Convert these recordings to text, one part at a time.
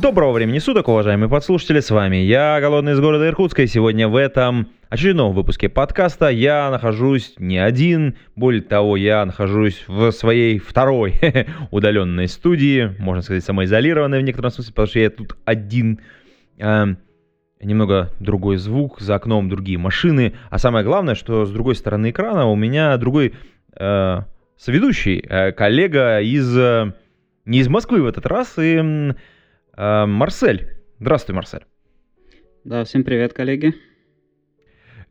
Доброго времени суток, уважаемые подслушатели, с вами я, Голодный из города Иркутска, и сегодня в этом очередном выпуске подкаста я нахожусь не один, более того, я нахожусь в своей второй удаленной студии, можно сказать, самоизолированной в некотором смысле, потому что я тут один, э, немного другой звук, за окном другие машины, а самое главное, что с другой стороны экрана у меня другой э, соведущий, э, коллега из... Э, не из Москвы в этот раз, и Марсель. Здравствуй, Марсель. Да, всем привет, коллеги.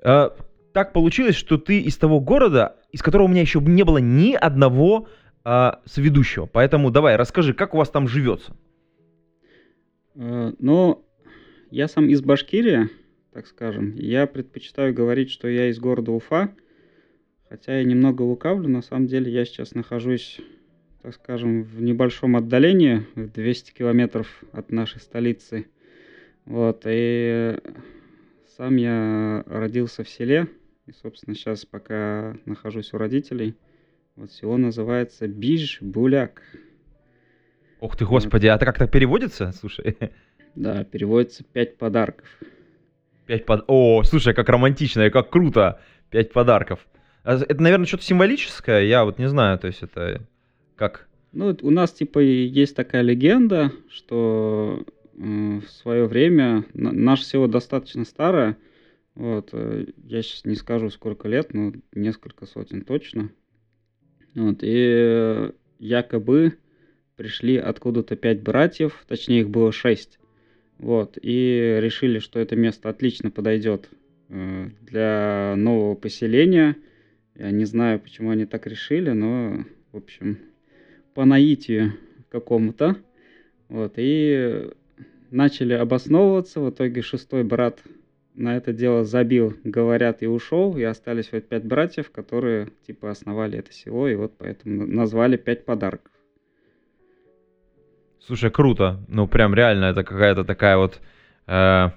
Э, так получилось, что ты из того города, из которого у меня еще не было ни одного э, соведущего. Поэтому давай, расскажи, как у вас там живется? Ну, я сам из Башкирии, так скажем. Я предпочитаю говорить, что я из города Уфа. Хотя я немного лукавлю, на самом деле я сейчас нахожусь так скажем, в небольшом отдалении, в 200 километров от нашей столицы. Вот, и сам я родился в селе, и, собственно, сейчас пока нахожусь у родителей. Вот село называется Биж-Буляк. Ух ты, господи, вот. а это как-то переводится? Слушай. Да, переводится «пять подарков». Пять под... О, слушай, как романтично и как круто. Пять подарков. А это, наверное, что-то символическое, я вот не знаю, то есть это как? Ну, у нас типа есть такая легенда, что э, в свое время наше село достаточно старое. Вот, э, я сейчас не скажу, сколько лет, но несколько сотен точно. Вот, и якобы пришли откуда-то пять братьев, точнее их было шесть. Вот, и решили, что это место отлично подойдет э, для нового поселения. Я не знаю, почему они так решили, но, в общем, по наитию какому-то. Вот, и начали обосновываться. В итоге шестой брат на это дело забил, говорят, и ушел. И остались вот пять братьев, которые типа основали это село. И вот поэтому назвали пять подарков. Слушай, круто. Ну, прям реально, это какая-то такая вот, э,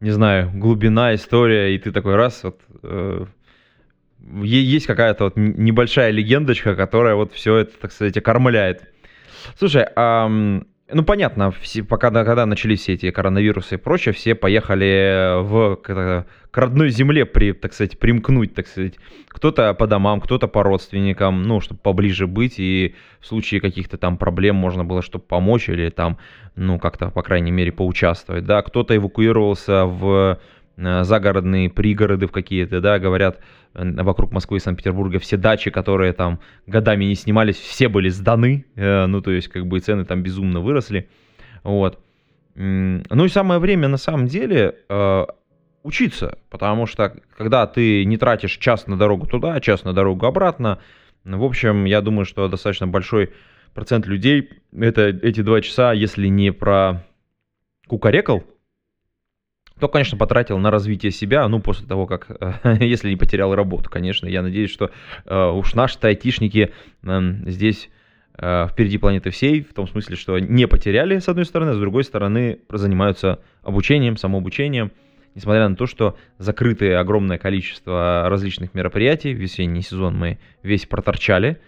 не знаю, глубина, история, и ты такой раз, вот, э, есть какая-то вот небольшая легендочка, которая вот все это, так сказать, окормляет. Слушай, а, ну понятно, все, пока когда начались все эти коронавирусы и прочее, все поехали в к, родной земле, при, так сказать, примкнуть, так сказать. Кто-то по домам, кто-то по родственникам, ну, чтобы поближе быть, и в случае каких-то там проблем можно было, чтобы помочь, или там, ну, как-то, по крайней мере, поучаствовать, да. Кто-то эвакуировался в Э, загородные пригороды в какие-то, да, говорят, э, вокруг Москвы и Санкт-Петербурга все дачи, которые там годами не снимались, все были сданы, э, ну, то есть, как бы цены там безумно выросли, вот. Ну и самое время, на самом деле, учиться, потому что, когда ты не тратишь час на дорогу туда, час на дорогу обратно, в общем, я думаю, что достаточно большой процент людей это эти два часа, если не про кукарекал, то, конечно, потратил на развитие себя, ну, после того, как, э, если не потерял работу, конечно. Я надеюсь, что э, уж наши-то айтишники эм, здесь э, впереди планеты всей, в том смысле, что не потеряли, с одной стороны, а с другой стороны, занимаются обучением, самообучением, несмотря на то, что закрытое огромное количество различных мероприятий, весенний сезон мы весь проторчали,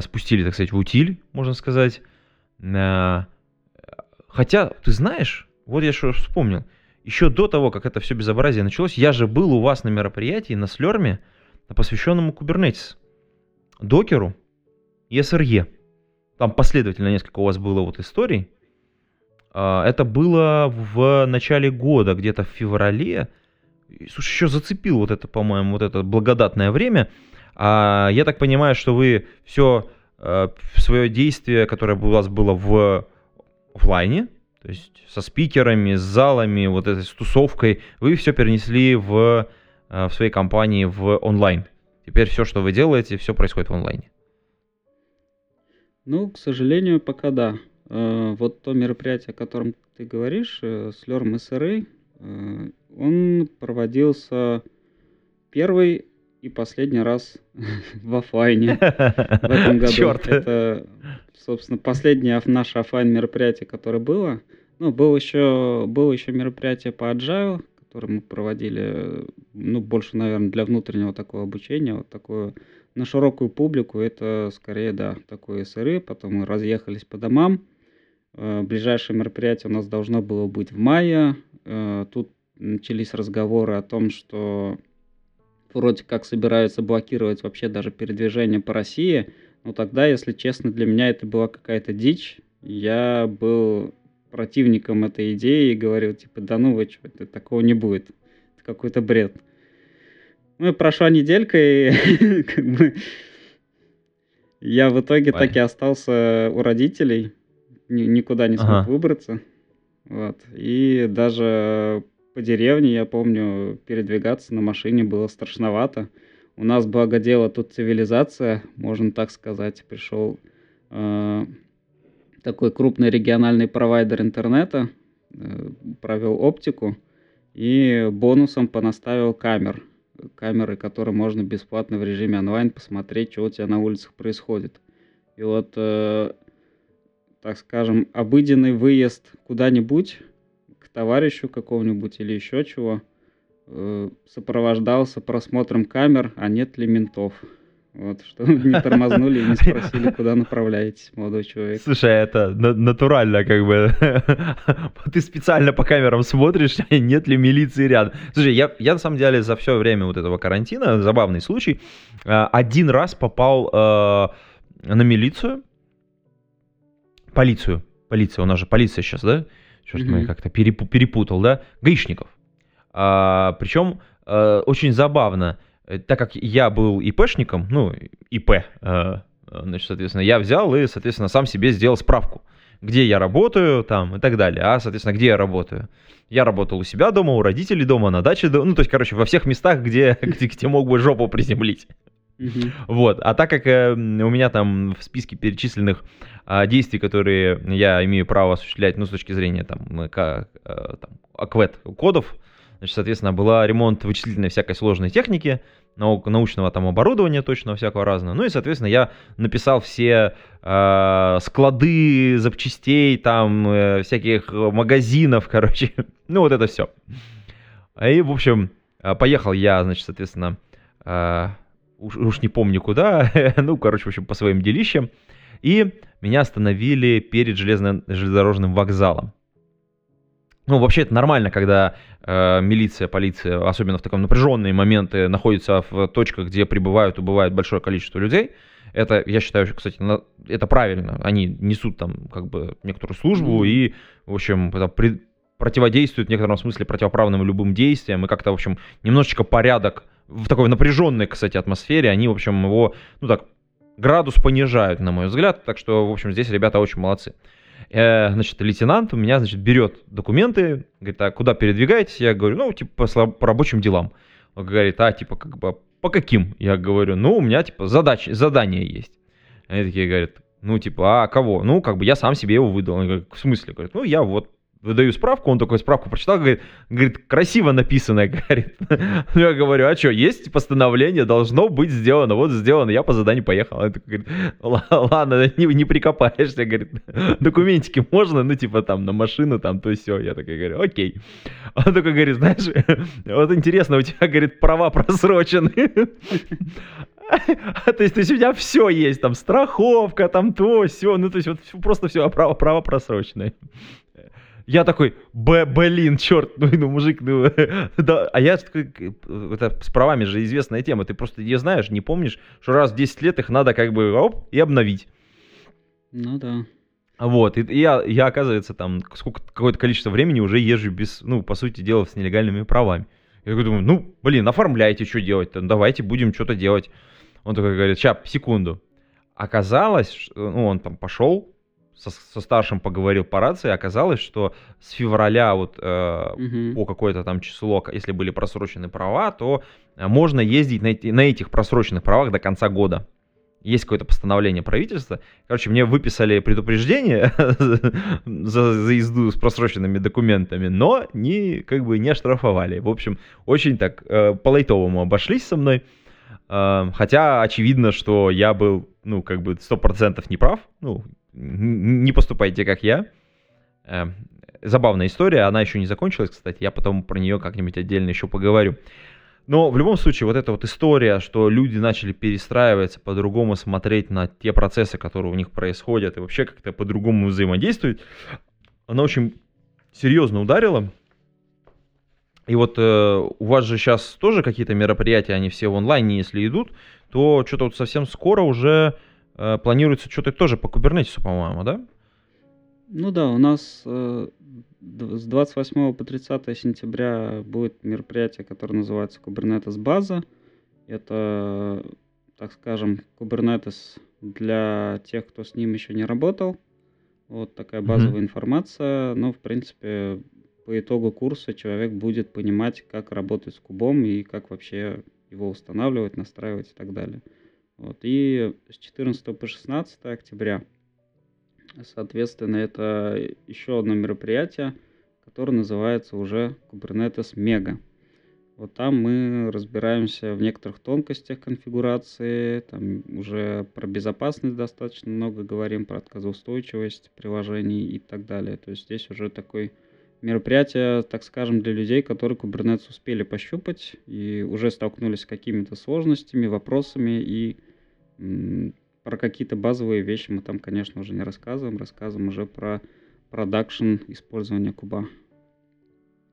спустили, так сказать, в утиль, можно сказать. Хотя, ты знаешь, вот я что вспомнил, еще до того, как это все безобразие началось, я же был у вас на мероприятии на Слерме, посвященному Kubernetes, докеру и SRE. Там последовательно несколько у вас было вот историй. А, это было в начале года, где-то в феврале. Слушай, еще зацепил вот это, по-моему, вот это благодатное время. А я так понимаю, что вы все а, свое действие, которое у вас было в офлайне, то есть со спикерами, с залами, вот этой с тусовкой, вы все перенесли в, э, в своей компании в онлайн. Теперь все, что вы делаете, все происходит в онлайне. Ну, к сожалению, пока да. Э, вот то мероприятие, о котором ты говоришь, Slurm SRA, э, он проводился первый и последний раз в офлайне в этом году. Черт. Это, собственно, последнее наше офлайн мероприятие, которое было. Ну, было еще, было еще мероприятие по Agile, которое мы проводили, ну, больше, наверное, для внутреннего такого обучения, вот такое на широкую публику, это скорее, да, такое СРы, потом мы разъехались по домам. Э, Ближайшее мероприятие у нас должно было быть в мае. Э, Тут начались разговоры о том, что вроде как собираются блокировать вообще даже передвижение по России. Но тогда, если честно, для меня это была какая-то дичь. Я был противником этой идеи и говорил, типа, да ну вы что, это такого не будет. Это какой-то бред. Ну и прошла неделька, и как бы я в итоге так и остался у родителей, ни- никуда не смог выбраться. Вот. И даже по деревне, я помню, передвигаться на машине было страшновато. У нас, благо дело, тут цивилизация, можно так сказать. Пришел э, такой крупный региональный провайдер интернета, э, провел оптику и бонусом понаставил камер. Камеры, которые можно бесплатно в режиме онлайн посмотреть, что у тебя на улицах происходит. И вот, э, так скажем, обыденный выезд куда-нибудь, к товарищу какому-нибудь или еще чего, сопровождался просмотром камер, а нет ли ментов. Вот, что не тормознули и не спросили, куда направляетесь, молодой человек. Слушай, это на- натурально как бы. Ты специально по камерам смотришь, нет ли милиции рядом. Слушай, я, я на самом деле за все время вот этого карантина, забавный случай, э, один раз попал э, на милицию. Полицию. Полиция, у нас же полиция сейчас, да? Черт, Мгм. я как-то перепу- перепутал, да? Гаишников. А, причем э, очень забавно, э, так как я был ИПшником, ну, ИП, э, э, значит, соответственно, я взял и, соответственно, сам себе сделал справку, где я работаю, там, и так далее. А, соответственно, где я работаю? Я работал у себя дома, у родителей дома, на даче, дома, ну, то есть, короче, во всех местах, где, где, где мог бы жопу приземлить. Вот. А так как э, у меня там в списке перечисленных а, действий, которые я имею право осуществлять, ну, с точки зрения там, э, ка- э, там АКВЭД кодов, значит, соответственно, была ремонт вычислительной всякой сложной техники, нау- научного там оборудования точно всякого разного. Ну и, соответственно, я написал все э, склады запчастей, там, э, всяких магазинов, короче. ну, вот это все. И, в общем, э, поехал я, значит, соответственно, э, уж, уж не помню куда, ну, короче, в общем, по своим делищам. И меня остановили перед железно- железнодорожным вокзалом. Ну, вообще это нормально, когда э, милиция, полиция, особенно в таком напряженные моменты, находятся в точках, где прибывают, убывает большое количество людей. Это, я считаю, что, кстати, на- это правильно. Они несут там как бы некоторую службу и, в общем, это при- противодействуют в некотором смысле противоправным любым действиям и как-то, в общем, немножечко порядок в такой напряженной, кстати, атмосфере, они, в общем, его, ну так, градус понижают, на мой взгляд. Так что, в общем, здесь ребята очень молодцы. Э, значит, лейтенант у меня, значит, берет документы, говорит, а куда передвигаетесь? Я говорю, ну, типа, по, слаб- по рабочим делам. Он говорит, а, типа, как бы, по каким? Я говорю, ну, у меня, типа, задачи, задание есть. Они такие говорят, ну, типа, а кого? Ну, как бы, я сам себе его выдал. Он говорит, в смысле? Говорит, ну, я вот выдаю справку, он такой справку прочитал, говорит, говорит красиво написано, говорит. Я говорю, а что, есть постановление, должно быть сделано, вот сделано, я по заданию поехал. Он такой говорит, «Ла- ладно, не, не прикопаешься, говорит, документики можно, ну, типа, там, на машину, там, то все. Я такой говорю, окей. Он такой говорит, знаешь, вот интересно, у тебя, говорит, права просрочены. То есть, то есть у меня все есть, там страховка, там то, все, ну то есть вот просто все право, право просроченное. Я такой, Б, блин, черт, ну, ну мужик, ну, да, а я такой, это с правами же известная тема, ты просто ее знаешь, не помнишь, что раз в 10 лет их надо как бы, оп, и обновить. Ну да. Вот, и я, я, оказывается, там сколько, какое-то количество времени уже езжу без, ну, по сути дела, с нелегальными правами. Я такой думаю, ну, блин, оформляйте, что делать-то, ну, давайте будем что-то делать. Он такой говорит, сейчас, секунду. Оказалось, что- ну, он там пошел, со, со старшим поговорил по рации, оказалось, что с февраля вот э, Мгм. по какое-то там число, если были просрочены права, то э, можно ездить на, эти- на этих просроченных правах до конца года. есть какое-то постановление правительства. Короче, мне выписали предупреждение за, за езду с просроченными документами, но не, как бы не оштрафовали. В общем, очень так э, по-лайтовому обошлись со мной. Э, хотя очевидно, что я был, ну, как бы 100% не прав. Ну, не поступайте, как я. Э, забавная история, она еще не закончилась, кстати. Я потом про нее как-нибудь отдельно еще поговорю. Но в любом случае, вот эта вот история, что люди начали перестраиваться, по-другому смотреть на те процессы, которые у них происходят, и вообще как-то по-другому взаимодействовать, она очень серьезно ударила. И вот э, у вас же сейчас тоже какие-то мероприятия, они все в онлайне, если идут, то что-то вот совсем скоро уже э, планируется что-то тоже по кубернетису, по-моему, да? Ну да, у нас э, с 28 по 30 сентября будет мероприятие, которое называется Kubernetes база. Это, так скажем, Kubernetes для тех, кто с ним еще не работал. Вот такая базовая mm-hmm. информация. Но, в принципе, по итогу курса человек будет понимать, как работать с кубом и как вообще его устанавливать, настраивать и так далее. Вот. И с 14 по 16 октября Соответственно, это еще одно мероприятие, которое называется уже Kubernetes Mega. Вот там мы разбираемся в некоторых тонкостях конфигурации, там уже про безопасность достаточно много говорим, про отказоустойчивость приложений и так далее. То есть здесь уже такое мероприятие, так скажем, для людей, которые Kubernetes успели пощупать и уже столкнулись с какими-то сложностями, вопросами и про какие-то базовые вещи мы там, конечно, уже не рассказываем, рассказываем уже про продакшн использования куба.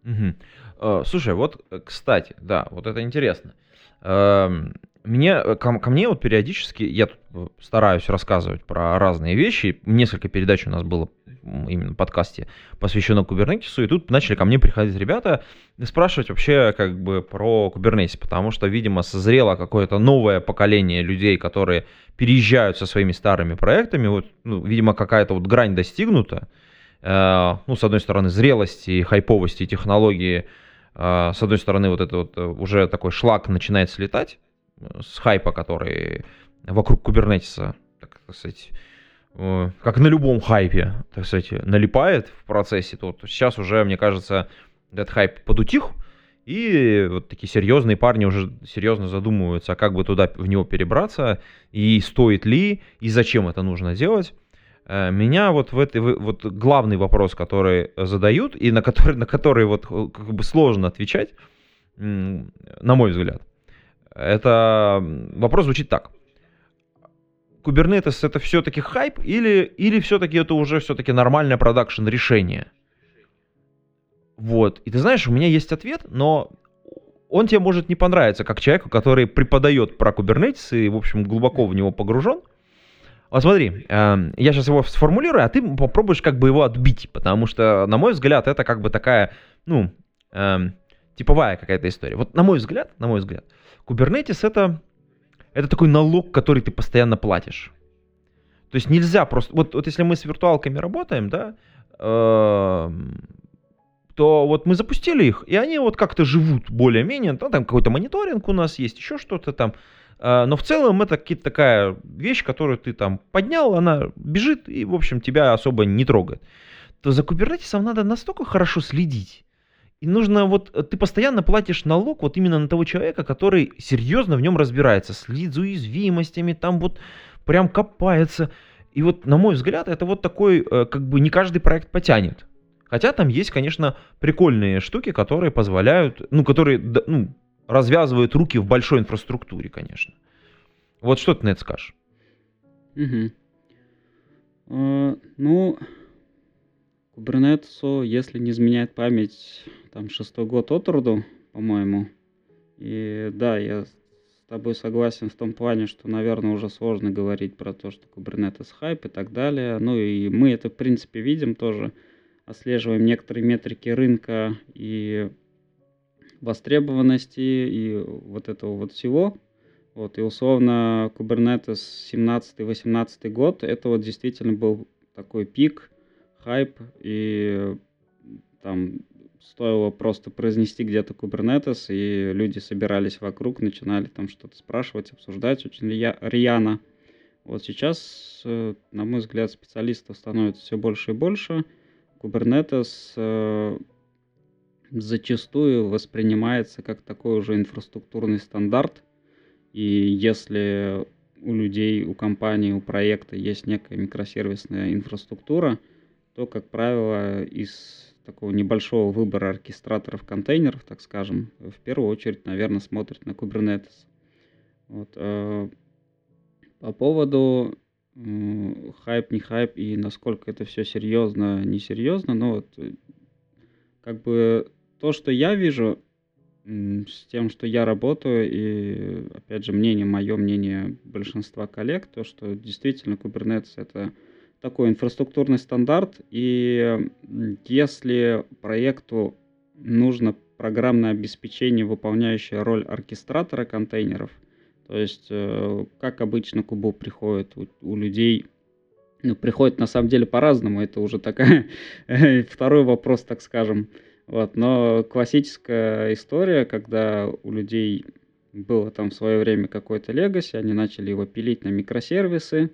Угу. Слушай, вот, э, кстати, да, вот это интересно. Мне, э, ко, ко мне вот периодически, я тут э, стараюсь рассказывать про разные вещи, несколько передач у нас было именно подкасте, посвящено кубернетису, и тут начали ко мне приходить ребята и спрашивать вообще как бы про кубернетис, потому что, видимо, созрело какое-то новое поколение людей, которые переезжают со своими старыми проектами, вот, ну, видимо, какая-то вот грань достигнута, э, ну, с одной стороны, зрелости, хайповости технологии, э, с одной стороны, вот это вот э, уже такой шлак начинает слетать с хайпа, который вокруг кубернетиса, так сказать, Э, как на любом хайпе, так сказать, налипает в процессе, то сейчас уже, мне кажется, этот хайп подутих, и вот такие серьезные парни уже серьезно задумываются, а как бы туда в него перебраться, и стоит ли, и зачем это нужно делать. Э, меня вот в этой вот главный вопрос, который задают, и на который, на который вот э, как бы сложно отвечать, на мой взгляд, это вопрос звучит так. Kubernetes это все-таки хайп или, или все-таки это уже все-таки нормальное продакшн решение? Вот. И ты знаешь, у меня есть ответ, но он тебе может не понравиться, как человеку, который преподает про Kubernetes и, в общем, глубоко в него погружен. Вот смотри, э, я сейчас его сформулирую, а ты попробуешь как бы его отбить, потому что, на мой взгляд, это как бы такая, ну, э, типовая какая-то история. Вот на мой взгляд, на мой взгляд, Kubernetes это это такой налог, который ты постоянно платишь. То есть нельзя просто... Вот, вот если мы с виртуалками работаем, да, э, то вот мы запустили их, и они вот как-то живут более-менее. Ну, там какой-то мониторинг у нас есть, еще что-то там. Э, но в целом это какая-то такая вещь, которую ты там поднял, она бежит и, в общем, тебя особо не трогает. То за кубернетисом надо настолько хорошо следить, и нужно вот, э, ты постоянно платишь налог вот именно на того человека, который серьезно в нем разбирается, следит за уязвимостями, там вот прям копается. И вот, на мой взгляд, это вот такой, э, как бы не каждый проект потянет. Хотя там есть, конечно, прикольные штуки, которые позволяют, ну, которые, ну, развязывают руки в большой инфраструктуре, конечно. Вот что ты на это скажешь? Угу. Uh, ну, Kubernetes, если не изменяет память, там шестой год от роду, по-моему. И да, я с тобой согласен в том плане, что, наверное, уже сложно говорить про то, что Kubernetes хайп и так далее. Ну и мы это, в принципе, видим тоже, отслеживаем некоторые метрики рынка и востребованности и вот этого вот всего. Вот, и условно Kubernetes 17-18 год, это вот действительно был такой пик, хайп, и там стоило просто произнести где-то Kubernetes, и люди собирались вокруг, начинали там что-то спрашивать, обсуждать очень рьяно. Вот сейчас, э, на мой взгляд, специалистов становится все больше и больше. Kubernetes э, зачастую воспринимается как такой уже инфраструктурный стандарт. И если у людей, у компании, у проекта есть некая микросервисная инфраструктура, то, как правило, из такого небольшого выбора оркестраторов контейнеров, так скажем, в первую очередь, наверное, смотрят на Kubernetes. Вот. Э, по поводу хайп, не хайп и насколько это все серьезно, несерьезно, но вот э, как бы то, что я вижу с тем, что я работаю, и опять же мнение, мое мнение большинства коллег, то, что действительно Kubernetes это такой инфраструктурный стандарт, и если проекту нужно программное обеспечение, выполняющее роль оркестратора контейнеров – то есть, э, как обычно Кубу приходит у, у людей, ну, приходит на самом деле по-разному, это уже такая второй вопрос, так скажем. Вот, но классическая история, когда у людей было там в свое время какой-то легаси, они начали его пилить на микросервисы,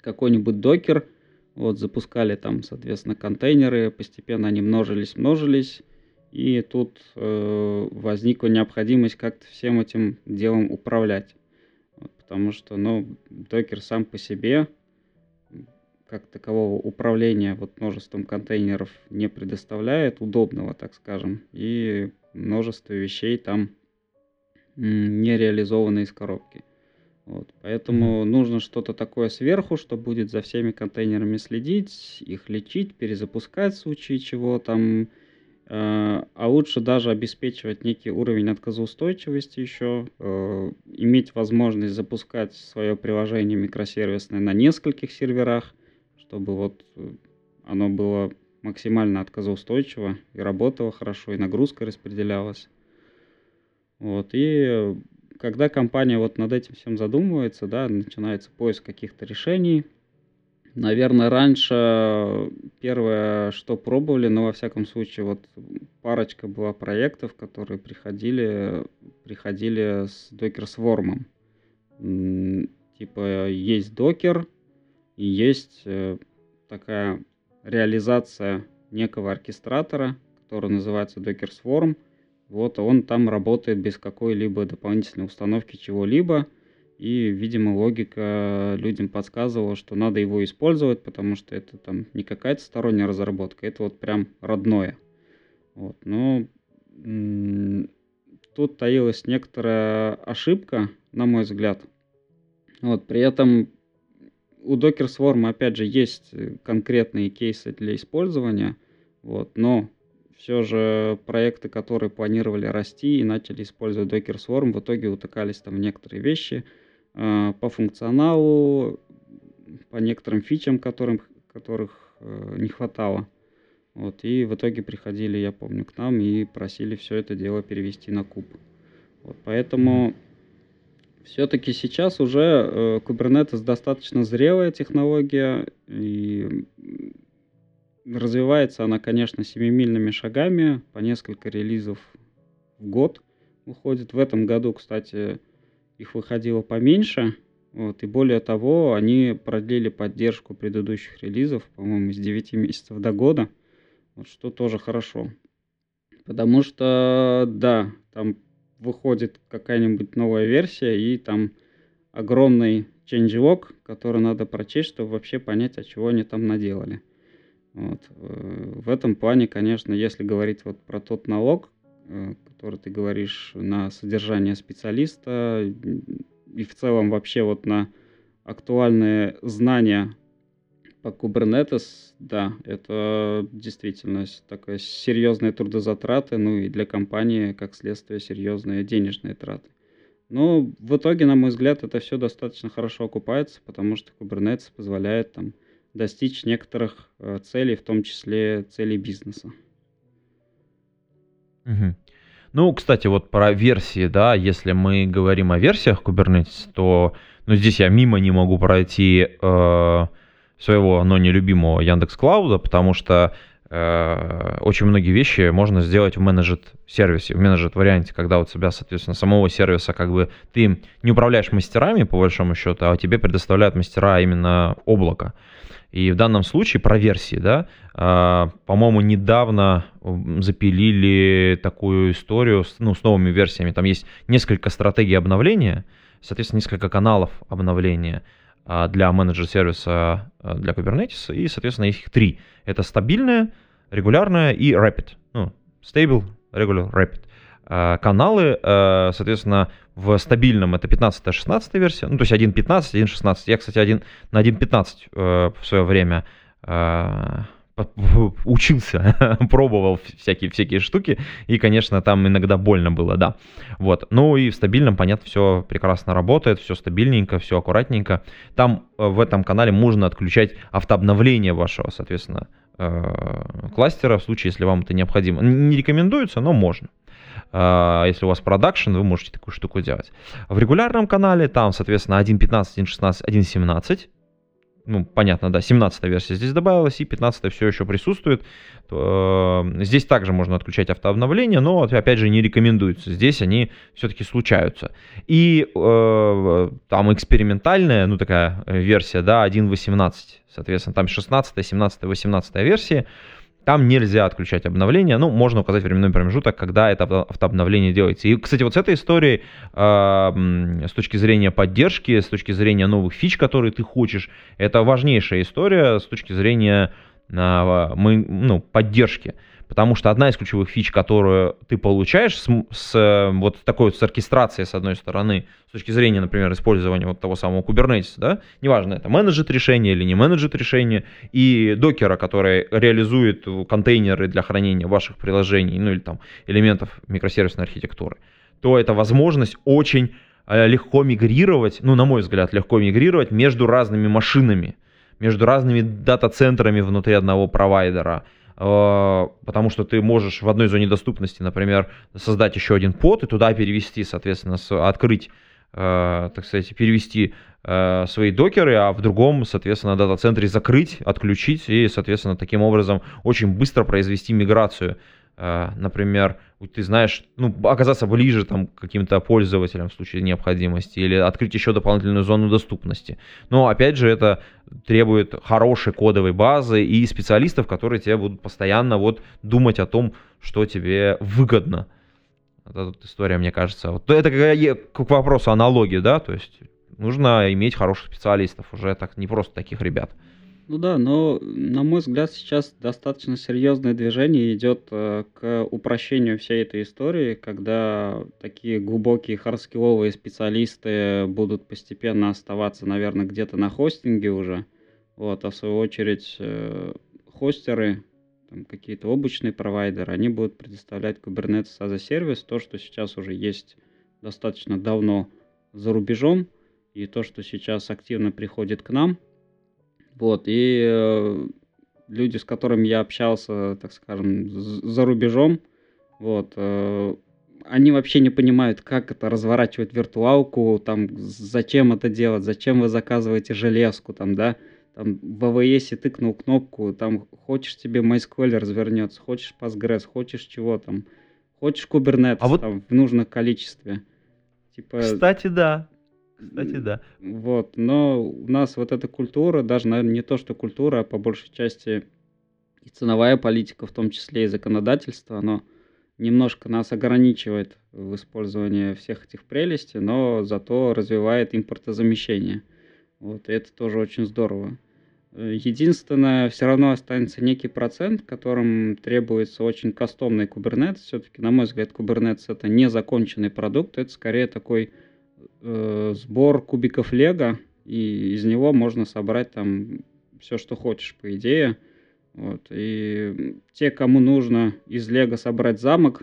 какой-нибудь докер, вот, запускали там, соответственно, контейнеры, постепенно они множились, множились, и тут э, возникла необходимость как-то всем этим делом управлять. Вот, потому что, ну, докер сам по себе, как такового управления вот множеством контейнеров не предоставляет, удобного, так скажем, и множество вещей там не реализованы из коробки. Вот, поэтому нужно что-то такое сверху, что будет за всеми контейнерами следить, их лечить, перезапускать в случае чего там Э, а лучше даже обеспечивать некий уровень отказоустойчивости еще, э, иметь возможность запускать свое приложение микросервисное на нескольких серверах, чтобы вот э, оно было максимально отказоустойчиво и работало хорошо, и нагрузка распределялась. Вот, и когда компания вот над этим всем задумывается, да, начинается поиск каких-то решений – Наверное, раньше первое, что пробовали, но во всяком случае, вот парочка была проектов, которые приходили, приходили с Docker Swarm. Типа есть докер и есть э, такая реализация некого оркестратора, который называется Docker Swarm. Вот он там работает без какой-либо дополнительной установки чего-либо – и, видимо, логика людям подсказывала, что надо его использовать, потому что это там не какая-то сторонняя разработка, это вот прям родное. Вот. Но тут таилась некоторая ошибка, на мой взгляд. Вот. При этом у Docker Swarm, опять же, есть конкретные кейсы для использования, вот, но все же проекты, которые планировали расти и начали использовать Docker Swarm, в итоге утыкались там некоторые вещи – Э, по функционалу, по некоторым фичам, которым, которых э, не хватало. Вот, и в итоге приходили, я помню, к нам и просили все это дело перевести на куб. Вот, поэтому все-таки сейчас уже э, Kubernetes достаточно зрелая технология, и развивается она, конечно, семимильными шагами, по несколько релизов в год выходит. В этом году, кстати, их выходило поменьше. Вот, и более того, они продлили поддержку предыдущих релизов, по-моему, с 9 месяцев до года, вот, что тоже хорошо. Потому что, да, там выходит какая-нибудь новая версия, и там огромный changelog, который надо прочесть, чтобы вообще понять, от чего они там наделали. Вот. Э, в этом плане, конечно, если говорить вот про тот налог, Э, который ты говоришь, на содержание специалиста и в целом вообще вот на актуальные знания по Kubernetes, да, это действительно такая серьезные трудозатраты, ну и для компании, как следствие, серьезные денежные траты. Но в итоге, на мой взгляд, это все достаточно хорошо окупается, потому что Kubernetes позволяет там достичь некоторых э, целей, в том числе целей бизнеса. Угу. Ну, кстати, вот про версии, да, если мы говорим о версиях Kubernetes, то, ну, здесь я мимо не могу пройти э, своего, но нелюбимого Яндекс Клауда, потому что э, очень многие вещи можно сделать в менеджет сервисе, в менеджет варианте, когда у тебя, соответственно, самого сервиса как бы ты не управляешь мастерами, по большому счету, а тебе предоставляют мастера именно облака. И в данном случае про версии, да, э, по-моему, недавно запилили такую историю с, ну, с новыми версиями. Там есть несколько стратегий обновления, соответственно, несколько каналов обновления а, для менеджер-сервиса а, для Kubernetes, и, соответственно, их три. Это стабильная, регулярная и rapid. Ну, stable, regular, rapid. А, каналы, соответственно, в стабильном это 15-16 версия, ну, то есть 1.15, 1.16. Я, кстати, один, на 1.15 э, в свое время учился, пробовал всякие, всякие штуки, и, конечно, там иногда больно было, да. Вот. Ну и в стабильном, понятно, все прекрасно работает, все стабильненько, все аккуратненько. Там э, в этом канале можно отключать автообновление вашего, соответственно, э, кластера в случае, если вам это необходимо. Не рекомендуется, но можно. Э, если у вас продакшн, вы можете такую штуку делать. В регулярном канале там, соответственно, 1.15, 1.16, 1.17 ну, понятно, да, 17 версия здесь добавилась, и 15 все еще присутствует. Э, здесь также можно отключать автообновление, но, опять же, не рекомендуется. Здесь они все-таки случаются. И э, там экспериментальная, ну, такая версия, да, 1.18, соответственно, там 16, 17, 18 версии. Там нельзя отключать обновление. Ну, можно указать временной промежуток, когда это автообновление делается. И, кстати, вот с этой историей, с точки зрения поддержки, с точки зрения новых фич, которые ты хочешь, это важнейшая история с точки зрения э, мы, ну, поддержки. Потому что одна из ключевых фич, которую ты получаешь с, с вот такой вот с оркестрацией, с одной стороны, с точки зрения, например, использования вот того самого Kubernetes, да, неважно, это менеджет решение или не менеджет решение, и докера, который реализует контейнеры для хранения ваших приложений, ну или там элементов микросервисной архитектуры, то это возможность очень э, легко мигрировать, ну, на мой взгляд, легко мигрировать между разными машинами, между разными дата-центрами внутри одного провайдера, Э, потому что ты можешь в одной зоне доступности, например, создать еще один под и туда перевести, соответственно, открыть, э, так сказать, перевести э, свои докеры, а в другом, соответственно, дата-центре закрыть, отключить и, соответственно, таким образом очень быстро произвести миграцию например, ты знаешь, ну, оказаться ближе там, к каким-то пользователям в случае необходимости или открыть еще дополнительную зону доступности. Но, опять же, это требует хорошей кодовой базы и специалистов, которые тебе будут постоянно вот думать о том, что тебе выгодно. Это вот история, мне кажется. Вот это к вопросу аналогии, да, то есть нужно иметь хороших специалистов, уже так не просто таких ребят. Ну да, но, на мой взгляд, сейчас достаточно серьезное движение идет э, к упрощению всей этой истории, когда такие глубокие хардскилловые специалисты будут постепенно оставаться, наверное, где-то на хостинге уже. Вот, а в свою очередь э, хостеры, там, какие-то облачные провайдеры, они будут предоставлять Kubernetes as a сервис, то, что сейчас уже есть достаточно давно за рубежом, и то, что сейчас активно приходит к нам – вот, и э, люди, с которыми я общался, так скажем, за рубежом, вот, э, они вообще не понимают, как это разворачивать виртуалку, там, зачем это делать, зачем вы заказываете железку, там, да, там, в AWS тыкнул кнопку, там, хочешь тебе MySQL развернется, хочешь Postgres, хочешь чего там, хочешь Kubernetes, а вот... там, в нужном количестве. Типа... Кстати, да. Кстати, да. Вот, но у нас вот эта культура, даже, наверное, не то, что культура, а по большей части и ценовая политика, в том числе и законодательство, оно немножко нас ограничивает в использовании всех этих прелестей, но зато развивает импортозамещение. Вот, и это тоже очень здорово. Единственное, все равно останется некий процент, которым требуется очень кастомный Kubernetes. Все-таки, на мой взгляд, Kubernetes это не законченный продукт, это скорее такой э, сбор кубиков лего, и из него можно собрать там все, что хочешь, по идее. Вот. И те, кому нужно из лего собрать замок,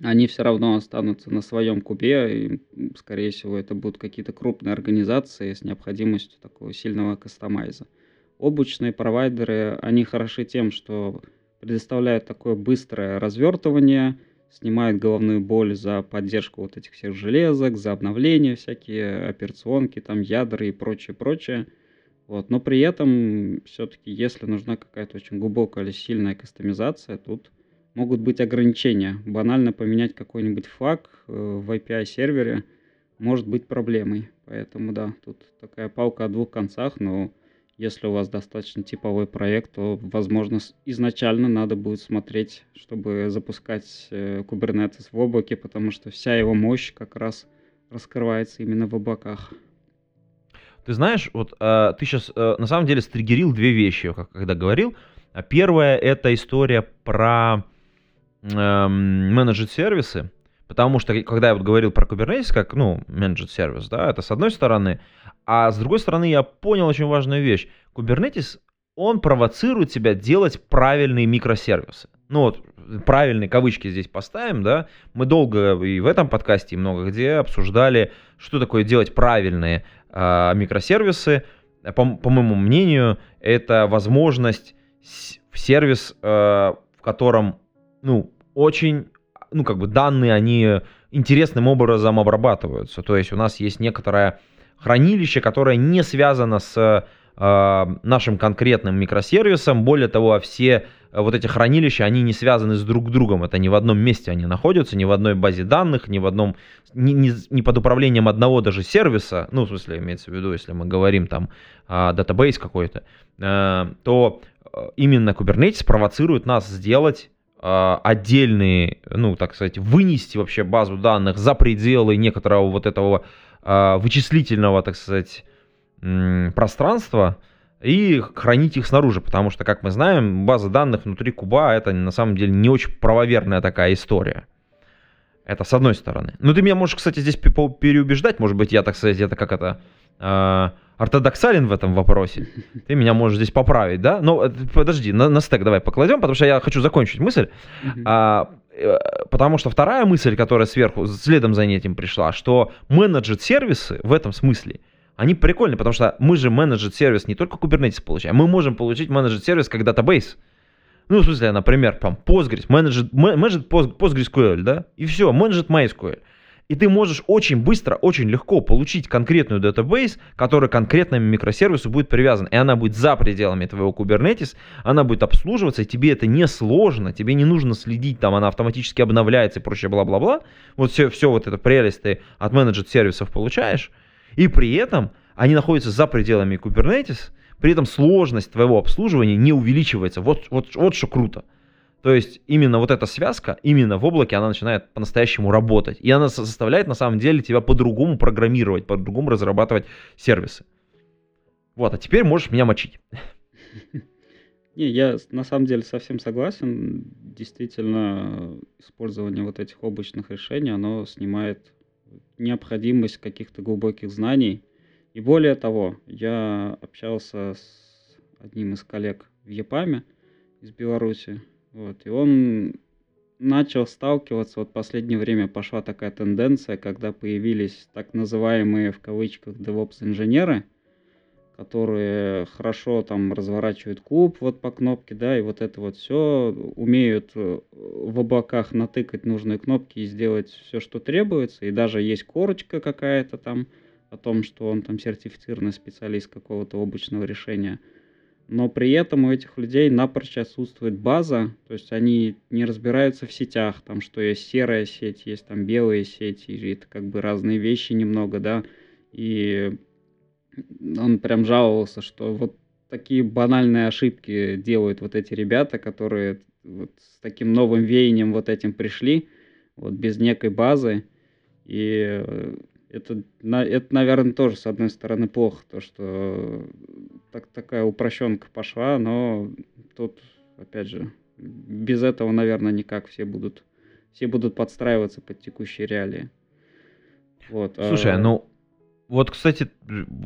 они все равно останутся на своем кубе, и, скорее всего, это будут какие-то крупные организации с необходимостью такого сильного кастомайза. Облачные провайдеры, они хороши тем, что предоставляют такое быстрое развертывание, снимает головную боль за поддержку вот этих всех железок, за обновления всякие, операционки, там ядра и прочее, прочее. Вот. Но при этом все-таки, если нужна какая-то очень глубокая или сильная кастомизация, тут могут быть ограничения. Банально поменять какой-нибудь флаг э, в API-сервере может быть проблемой. Поэтому да, тут такая палка о двух концах, но если у вас достаточно типовой проект, то, возможно, изначально надо будет смотреть, чтобы запускать э, Kubernetes в облаке, потому что вся его мощь как раз раскрывается именно в облаках. Ты знаешь, вот э, ты сейчас э, на самом деле стригерил две вещи, как, когда говорил. Первая это история про э, менеджер сервисы, потому что когда я вот говорил про Kubernetes как, ну, менеджер сервис, да, это с одной стороны, а с другой стороны я понял очень важную вещь. Kubernetes, он провоцирует тебя делать правильные микросервисы. Ну вот, правильные кавычки здесь поставим, да, мы долго и в этом подкасте, и много где обсуждали, что такое делать правильные э, микросервисы. По, по моему мнению, это возможность сервис, э, в котором, ну, очень, ну, как бы данные, они интересным образом обрабатываются. То есть у нас есть некоторое хранилище, которое не связано с э, нашим конкретным микросервисом. Более того, все Э, вот эти хранилища, они не связаны с друг другом, это не в одном месте они находятся, ни в одной базе данных, ни в одном, ни, ни, под управлением одного даже сервиса, ну, в смысле, имеется в виду, если мы говорим там датабейс какой-то, э, то э, именно Kubernetes провоцирует нас сделать отдельные, ну, так сказать, вынести вообще базу данных за пределы некоторого вот этого вычислительного, так сказать, пространства, и хранить их снаружи, потому что, как мы знаем, база данных внутри куба это на самом деле не очень правоверная такая история. Это с одной стороны. Ну, ты меня можешь, кстати, здесь переубеждать, может быть, я, так сказать, это как это, э, ортодоксален в этом вопросе. Ты меня можешь здесь поправить, да? Но э, подожди, на, на стек давай покладем, потому что я хочу закончить мысль. А, э, потому что вторая мысль, которая сверху, следом за этим пришла, что менеджер сервисы в этом смысле – они прикольные, потому что мы же менеджер сервис не только Kubernetes получаем, мы можем получить менеджер сервис как датабейс. Ну, в смысле, например, там Postgres, менеджер, менеджер PostgreSQL, да, и все, менеджер MySQL. И ты можешь очень быстро, очень легко получить конкретную датабейс, который конкретному микросервису будет привязан. И она будет за пределами твоего Kubernetes, она будет обслуживаться, и тебе это не сложно, тебе не нужно следить, там она автоматически обновляется и прочее, бла-бла-бла. Вот все, все вот это прелесть ты от менеджер сервисов получаешь. И при этом они находятся за пределами Kubernetes, при этом сложность твоего обслуживания не увеличивается. Вот, вот, вот что круто. То есть именно вот эта связка, именно в облаке она начинает по-настоящему работать. И она заставляет на самом деле тебя по-другому программировать, по-другому разрабатывать сервисы. Вот, а теперь можешь меня мочить. Не, я на самом деле совсем согласен. Действительно, использование вот этих облачных решений, оно снимает необходимость каких-то глубоких знаний. И более того, я общался с одним из коллег в ЕПАМе из Беларуси, вот, и он начал сталкиваться, вот в последнее время пошла такая тенденция, когда появились так называемые в кавычках DevOps-инженеры – которые хорошо там разворачивают куб вот по кнопке, да, и вот это вот все, умеют э, в облаках натыкать нужные кнопки и сделать все, что требуется, и даже есть корочка какая-то там о том, что он там сертифицированный специалист какого-то облачного решения. Но при этом у этих людей напрочь отсутствует база, то есть они не разбираются в сетях, там что есть серая сеть, есть там белые сети, и это как бы разные вещи немного, да, и он прям жаловался, что вот такие банальные ошибки делают вот эти ребята, которые вот с таким новым веянием вот этим пришли, вот без некой базы. И это, это, наверное, тоже, с одной стороны, плохо, то, что так, такая упрощенка пошла, но тут, опять же, без этого, наверное, никак все будут, все будут подстраиваться под текущие реалии. Вот. Слушай, а... ну вот, кстати,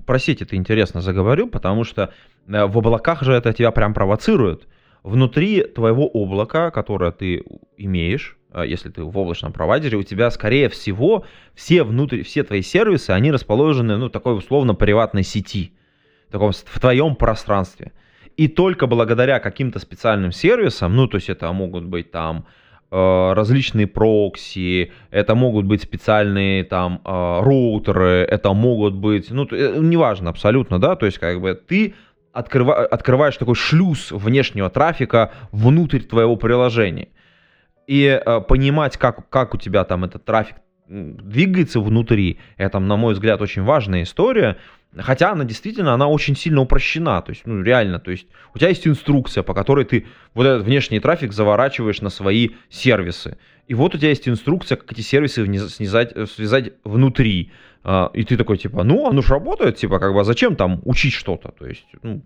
про сети ты интересно заговорил, потому что э, в облаках же это тебя прям провоцирует. Внутри твоего облака, которое ты имеешь, э, если ты в облачном провайдере, у тебя, скорее всего, все внутри, все твои сервисы, они расположены, ну, такой условно приватной сети, таком, в твоем пространстве. И только благодаря каким-то специальным сервисам, ну, то есть это могут быть там э, различные прокси, это могут быть специальные там э, роутеры, это могут быть, ну, э, неважно абсолютно, да, то есть как бы ты открыва, открываешь такой шлюз внешнего трафика внутрь твоего приложения. И э, понимать, как, как у тебя там этот трафик двигается внутри, это, на мой взгляд, очень важная история. Хотя она действительно, она очень сильно упрощена. То есть, ну, реально, то есть, у тебя есть инструкция, по которой ты вот этот внешний трафик заворачиваешь на свои сервисы. И вот у тебя есть инструкция, как эти сервисы снизать, связать внутри. А, и ты такой, типа, ну, оно же работает, типа, как бы, а зачем там учить что-то? То есть, ну,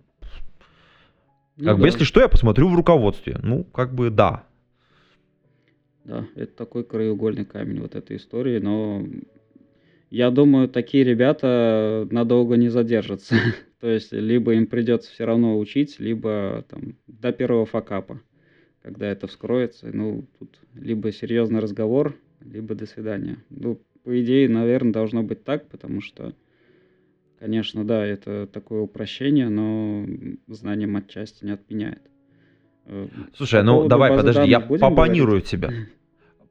ну как да. бы, если что, я посмотрю в руководстве. Ну, как бы, да. Да, это такой краеугольный камень вот этой истории, но я думаю, такие ребята надолго не задержатся. То есть, либо им придется все равно учить, либо там до первого факапа, когда это вскроется. Ну, тут либо серьезный разговор, либо до свидания. Ну, по идее, наверное, должно быть так, потому что, конечно, да, это такое упрощение, но знанием отчасти не отменяет. Слушай, по ну давай, подожди, я попонирую тебя.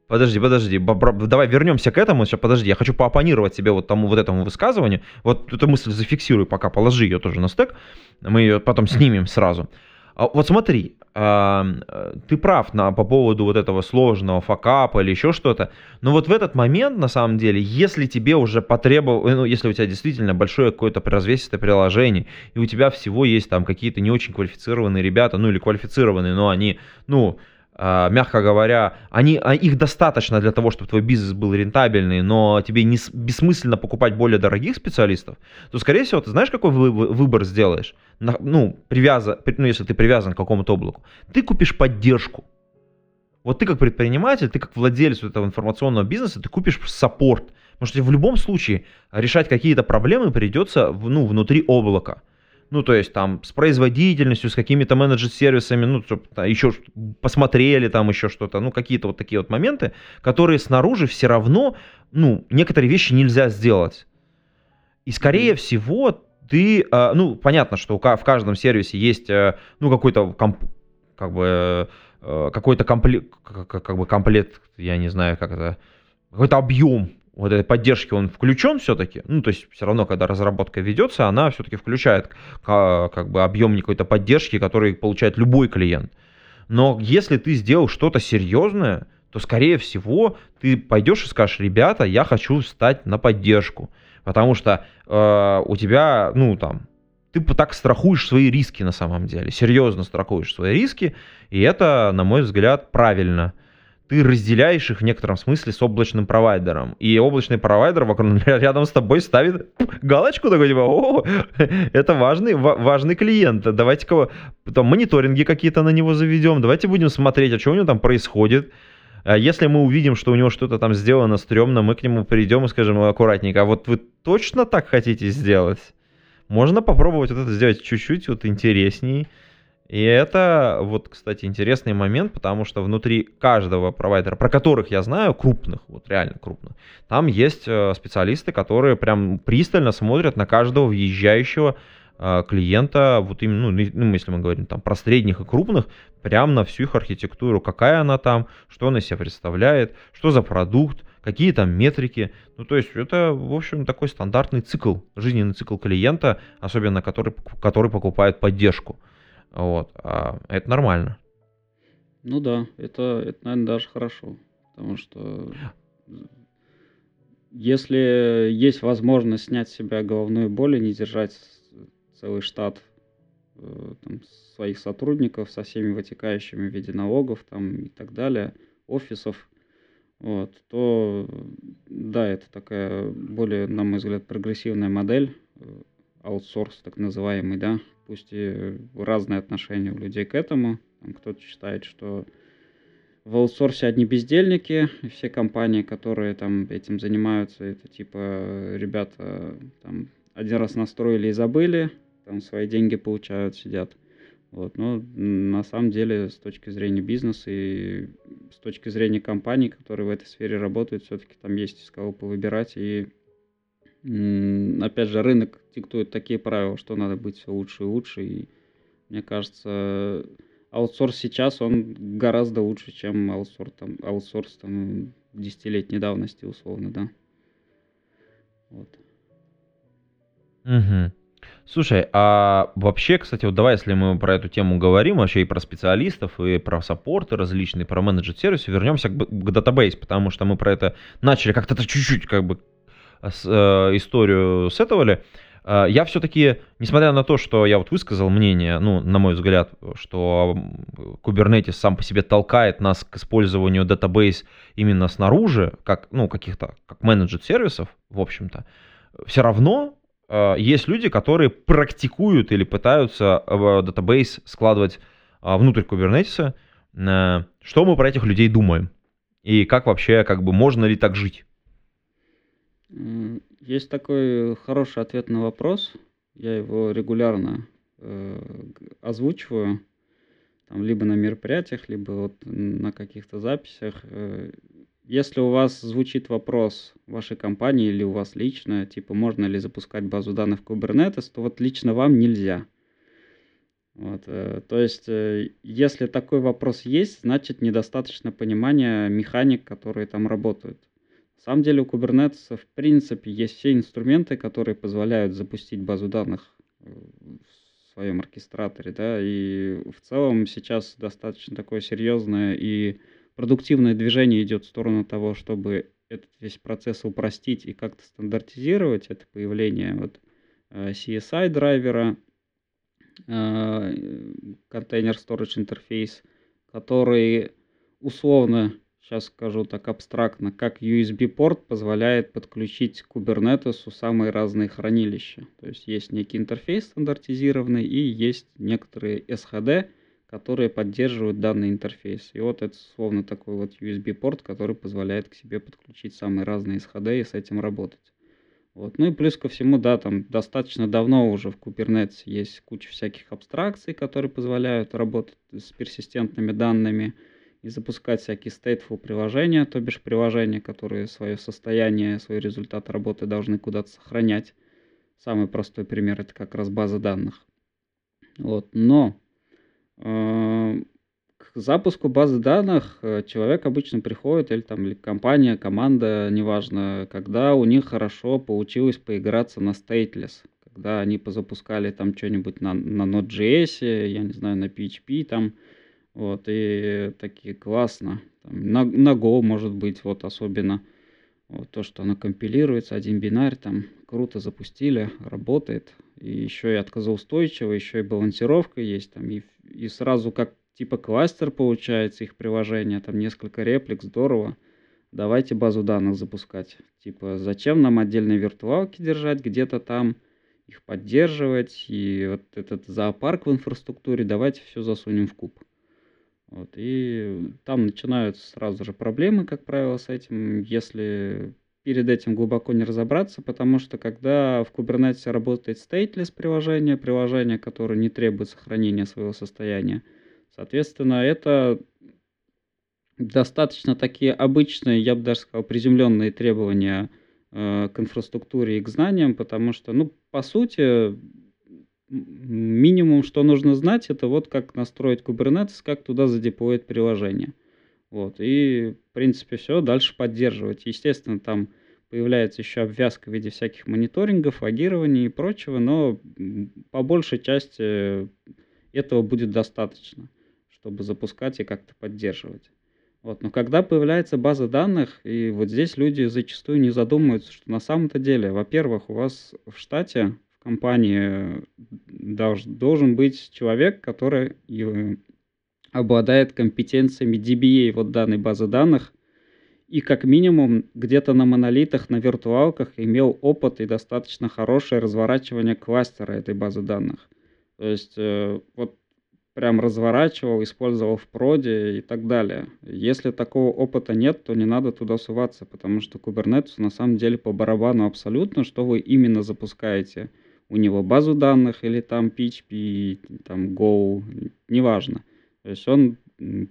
Подожди, подожди, давай вернемся к этому. Сейчас, подожди, я хочу поопонировать тебе вот тому вот этому высказыванию. Вот эту мысль зафиксируй пока, положи ее тоже на стек. Мы ее потом снимем сразу. А, вот смотри, ты прав на, по поводу вот этого сложного факапа или еще что-то, но вот в этот момент, на самом деле, если тебе уже потребовалось, ну, если у тебя действительно большое какое-то развесистое приложение, и у тебя всего есть там какие-то не очень квалифицированные ребята, ну, или квалифицированные, но они, ну, а, мягко говоря, они, а, их достаточно для того, чтобы твой бизнес был рентабельный, но тебе не, бессмысленно покупать более дорогих специалистов, то, скорее всего, ты знаешь, какой вы, выбор сделаешь? Ну, привязан, ну, если ты привязан к какому-то облаку. Ты купишь поддержку. Вот ты как предприниматель, ты как владелец этого информационного бизнеса, ты купишь саппорт. Потому что в любом случае решать какие-то проблемы придется ну, внутри облака ну, то есть там с производительностью, с какими-то менеджер-сервисами, ну, еще посмотрели там еще что-то, ну, какие-то вот такие вот моменты, которые снаружи все равно, ну, некоторые вещи нельзя сделать. И, скорее всего, ты, а, ну, понятно, что в каждом сервисе есть, э, ну, какой-то, как бы, э, какой-то комплект, как бы комплект, я не знаю, как это, какой-то объем вот этой поддержки он включен все-таки, ну, то есть все равно, когда разработка ведется, она все-таки включает как бы объем какой-то поддержки, который получает любой клиент. Но если ты сделал что-то серьезное, то, скорее всего, ты пойдешь и скажешь, ребята, я хочу встать на поддержку, потому что э, у тебя, ну, там, ты так страхуешь свои риски на самом деле, серьезно страхуешь свои риски, и это, на мой взгляд, правильно – ты разделяешь их в некотором смысле с облачным провайдером. И облачный провайдер вокруг, рядом с тобой ставит галочку такой, типа, о, это важный, важный клиент, давайте-ка там мониторинги какие-то на него заведем, давайте будем смотреть, а что у него там происходит. А если мы увидим, что у него что-то там сделано стрёмно, мы к нему придем и скажем аккуратненько, а вот вы точно так хотите сделать? Можно попробовать вот это сделать чуть-чуть вот интересней. И это, вот, кстати, интересный момент, потому что внутри каждого провайдера, про которых я знаю, крупных, вот реально крупных, там есть э, специалисты, которые прям пристально смотрят на каждого въезжающего э, клиента, вот именно, ну, ну, если мы говорим там про средних и крупных, прям на всю их архитектуру, какая она там, что она себя представляет, что за продукт, какие там метрики. Ну, то есть это, в общем, такой стандартный цикл, жизненный цикл клиента, особенно который, который покупает поддержку. Вот. А это нормально. Ну да, это, это, наверное, даже хорошо. Потому что если есть возможность снять с себя головную боль и не держать целый штат э, там, своих сотрудников со всеми вытекающими в виде налогов там, и так далее, офисов, вот, то да, это такая более, на мой взгляд, прогрессивная модель, э, аутсорс так называемый, да, пусть и разные отношения у людей к этому. Кто-то считает, что в аутсорсе одни бездельники, и все компании, которые там этим занимаются, это типа ребята там один раз настроили и забыли, там свои деньги получают, сидят. Вот. Но на самом деле с точки зрения бизнеса и с точки зрения компаний, которые в этой сфере работают, все-таки там есть из кого повыбирать и опять же, рынок диктует такие правила, что надо быть все лучше и лучше. И мне кажется, аутсорс сейчас, он гораздо лучше, чем аутсорс там, аутсорс там десятилетней давности, условно, да. Вот. Угу. Слушай, а вообще, кстати, вот давай, если мы про эту тему говорим, вообще и про специалистов, и про саппорты различные, про managed сервисы, вернемся к, к database, потому что мы про это начали как-то чуть-чуть как бы с, э, историю сетовали. Э, я все-таки, несмотря на то, что я вот высказал мнение, ну, на мой взгляд, что Kubernetes сам по себе толкает нас к использованию database именно снаружи, как, ну, каких-то, как managed сервисов, в общем-то, все равно э, есть люди, которые практикуют или пытаются database складывать э, внутрь Kubernetes. Что мы про этих людей думаем? И как вообще, как бы, можно ли так жить? Есть такой хороший ответ на вопрос. Я его регулярно э, озвучиваю, там, либо на мероприятиях, либо вот на каких-то записях. Э, если у вас звучит вопрос вашей компании или у вас лично, типа, можно ли запускать базу данных Kubernetes, то вот лично вам нельзя. Вот, э, то есть, э, если такой вопрос есть, значит недостаточно понимания механик, которые там работают самом деле у Kubernetes в принципе есть все инструменты, которые позволяют запустить базу данных э, в своем оркестраторе, да, и в целом сейчас достаточно такое серьезное и продуктивное движение идет в сторону того, чтобы этот весь процесс упростить и как-то стандартизировать. Это появление вот э, CSI драйвера, контейнер э, Storage Interface, который условно сейчас скажу так абстрактно, как USB-порт позволяет подключить к Kubernetes самые разные хранилища. То есть есть некий интерфейс стандартизированный и есть некоторые SHD, которые поддерживают данный интерфейс. И вот это словно такой вот USB-порт, который позволяет к себе подключить самые разные SHD и с этим работать. Вот. Ну и плюс ко всему, да, там достаточно давно уже в Kubernetes есть куча всяких абстракций, которые позволяют работать с персистентными данными, и запускать всякие stateful приложения, то бишь приложения, которые свое состояние, свой результат работы должны куда-то сохранять. Самый простой пример это как раз база данных. Вот. Но э, к запуску базы данных э, человек обычно приходит, или там или компания, команда, неважно, когда у них хорошо получилось поиграться на stateless, когда они позапускали там что-нибудь на, на Node.js, я не знаю, на PHP, там вот, и такие классно. Там, на, на Go, может быть, вот особенно. Вот то, что оно компилируется, один бинарь, там круто запустили, работает. И еще и отказоустойчиво, еще и балансировка есть. Там, и, и сразу как типа кластер получается их приложение, там несколько реплик, здорово. Давайте базу данных запускать. Типа, зачем нам отдельные виртуалки держать где-то там, их поддерживать, и вот этот зоопарк в инфраструктуре, давайте все засунем в куб. Вот, и там начинаются сразу же проблемы, как правило, с этим, если перед этим глубоко не разобраться, потому что когда в Kubernetes работает stateless приложение, приложение, которое не требует сохранения своего состояния, соответственно, это достаточно такие обычные, я бы даже сказал, приземленные требования э, к инфраструктуре и к знаниям, потому что, ну, по сути, минимум, что нужно знать, это вот как настроить Kubernetes, как туда задеплоить приложение. Вот, и, в принципе, все, дальше поддерживать. Естественно, там появляется еще обвязка в виде всяких мониторингов, логирования и прочего, но по большей части этого будет достаточно, чтобы запускать и как-то поддерживать. Вот. Но когда появляется база данных, и вот здесь люди зачастую не задумываются, что на самом-то деле, во-первых, у вас в штате компании должен быть человек, который обладает компетенциями DBA вот данной базы данных и как минимум где-то на монолитах, на виртуалках имел опыт и достаточно хорошее разворачивание кластера этой базы данных. То есть э, вот прям разворачивал, использовал в проде и так далее. Если такого опыта нет, то не надо туда суваться, потому что Kubernetes на самом деле по барабану абсолютно, что вы именно запускаете – у него базу данных или там PHP, там Go, неважно. То есть он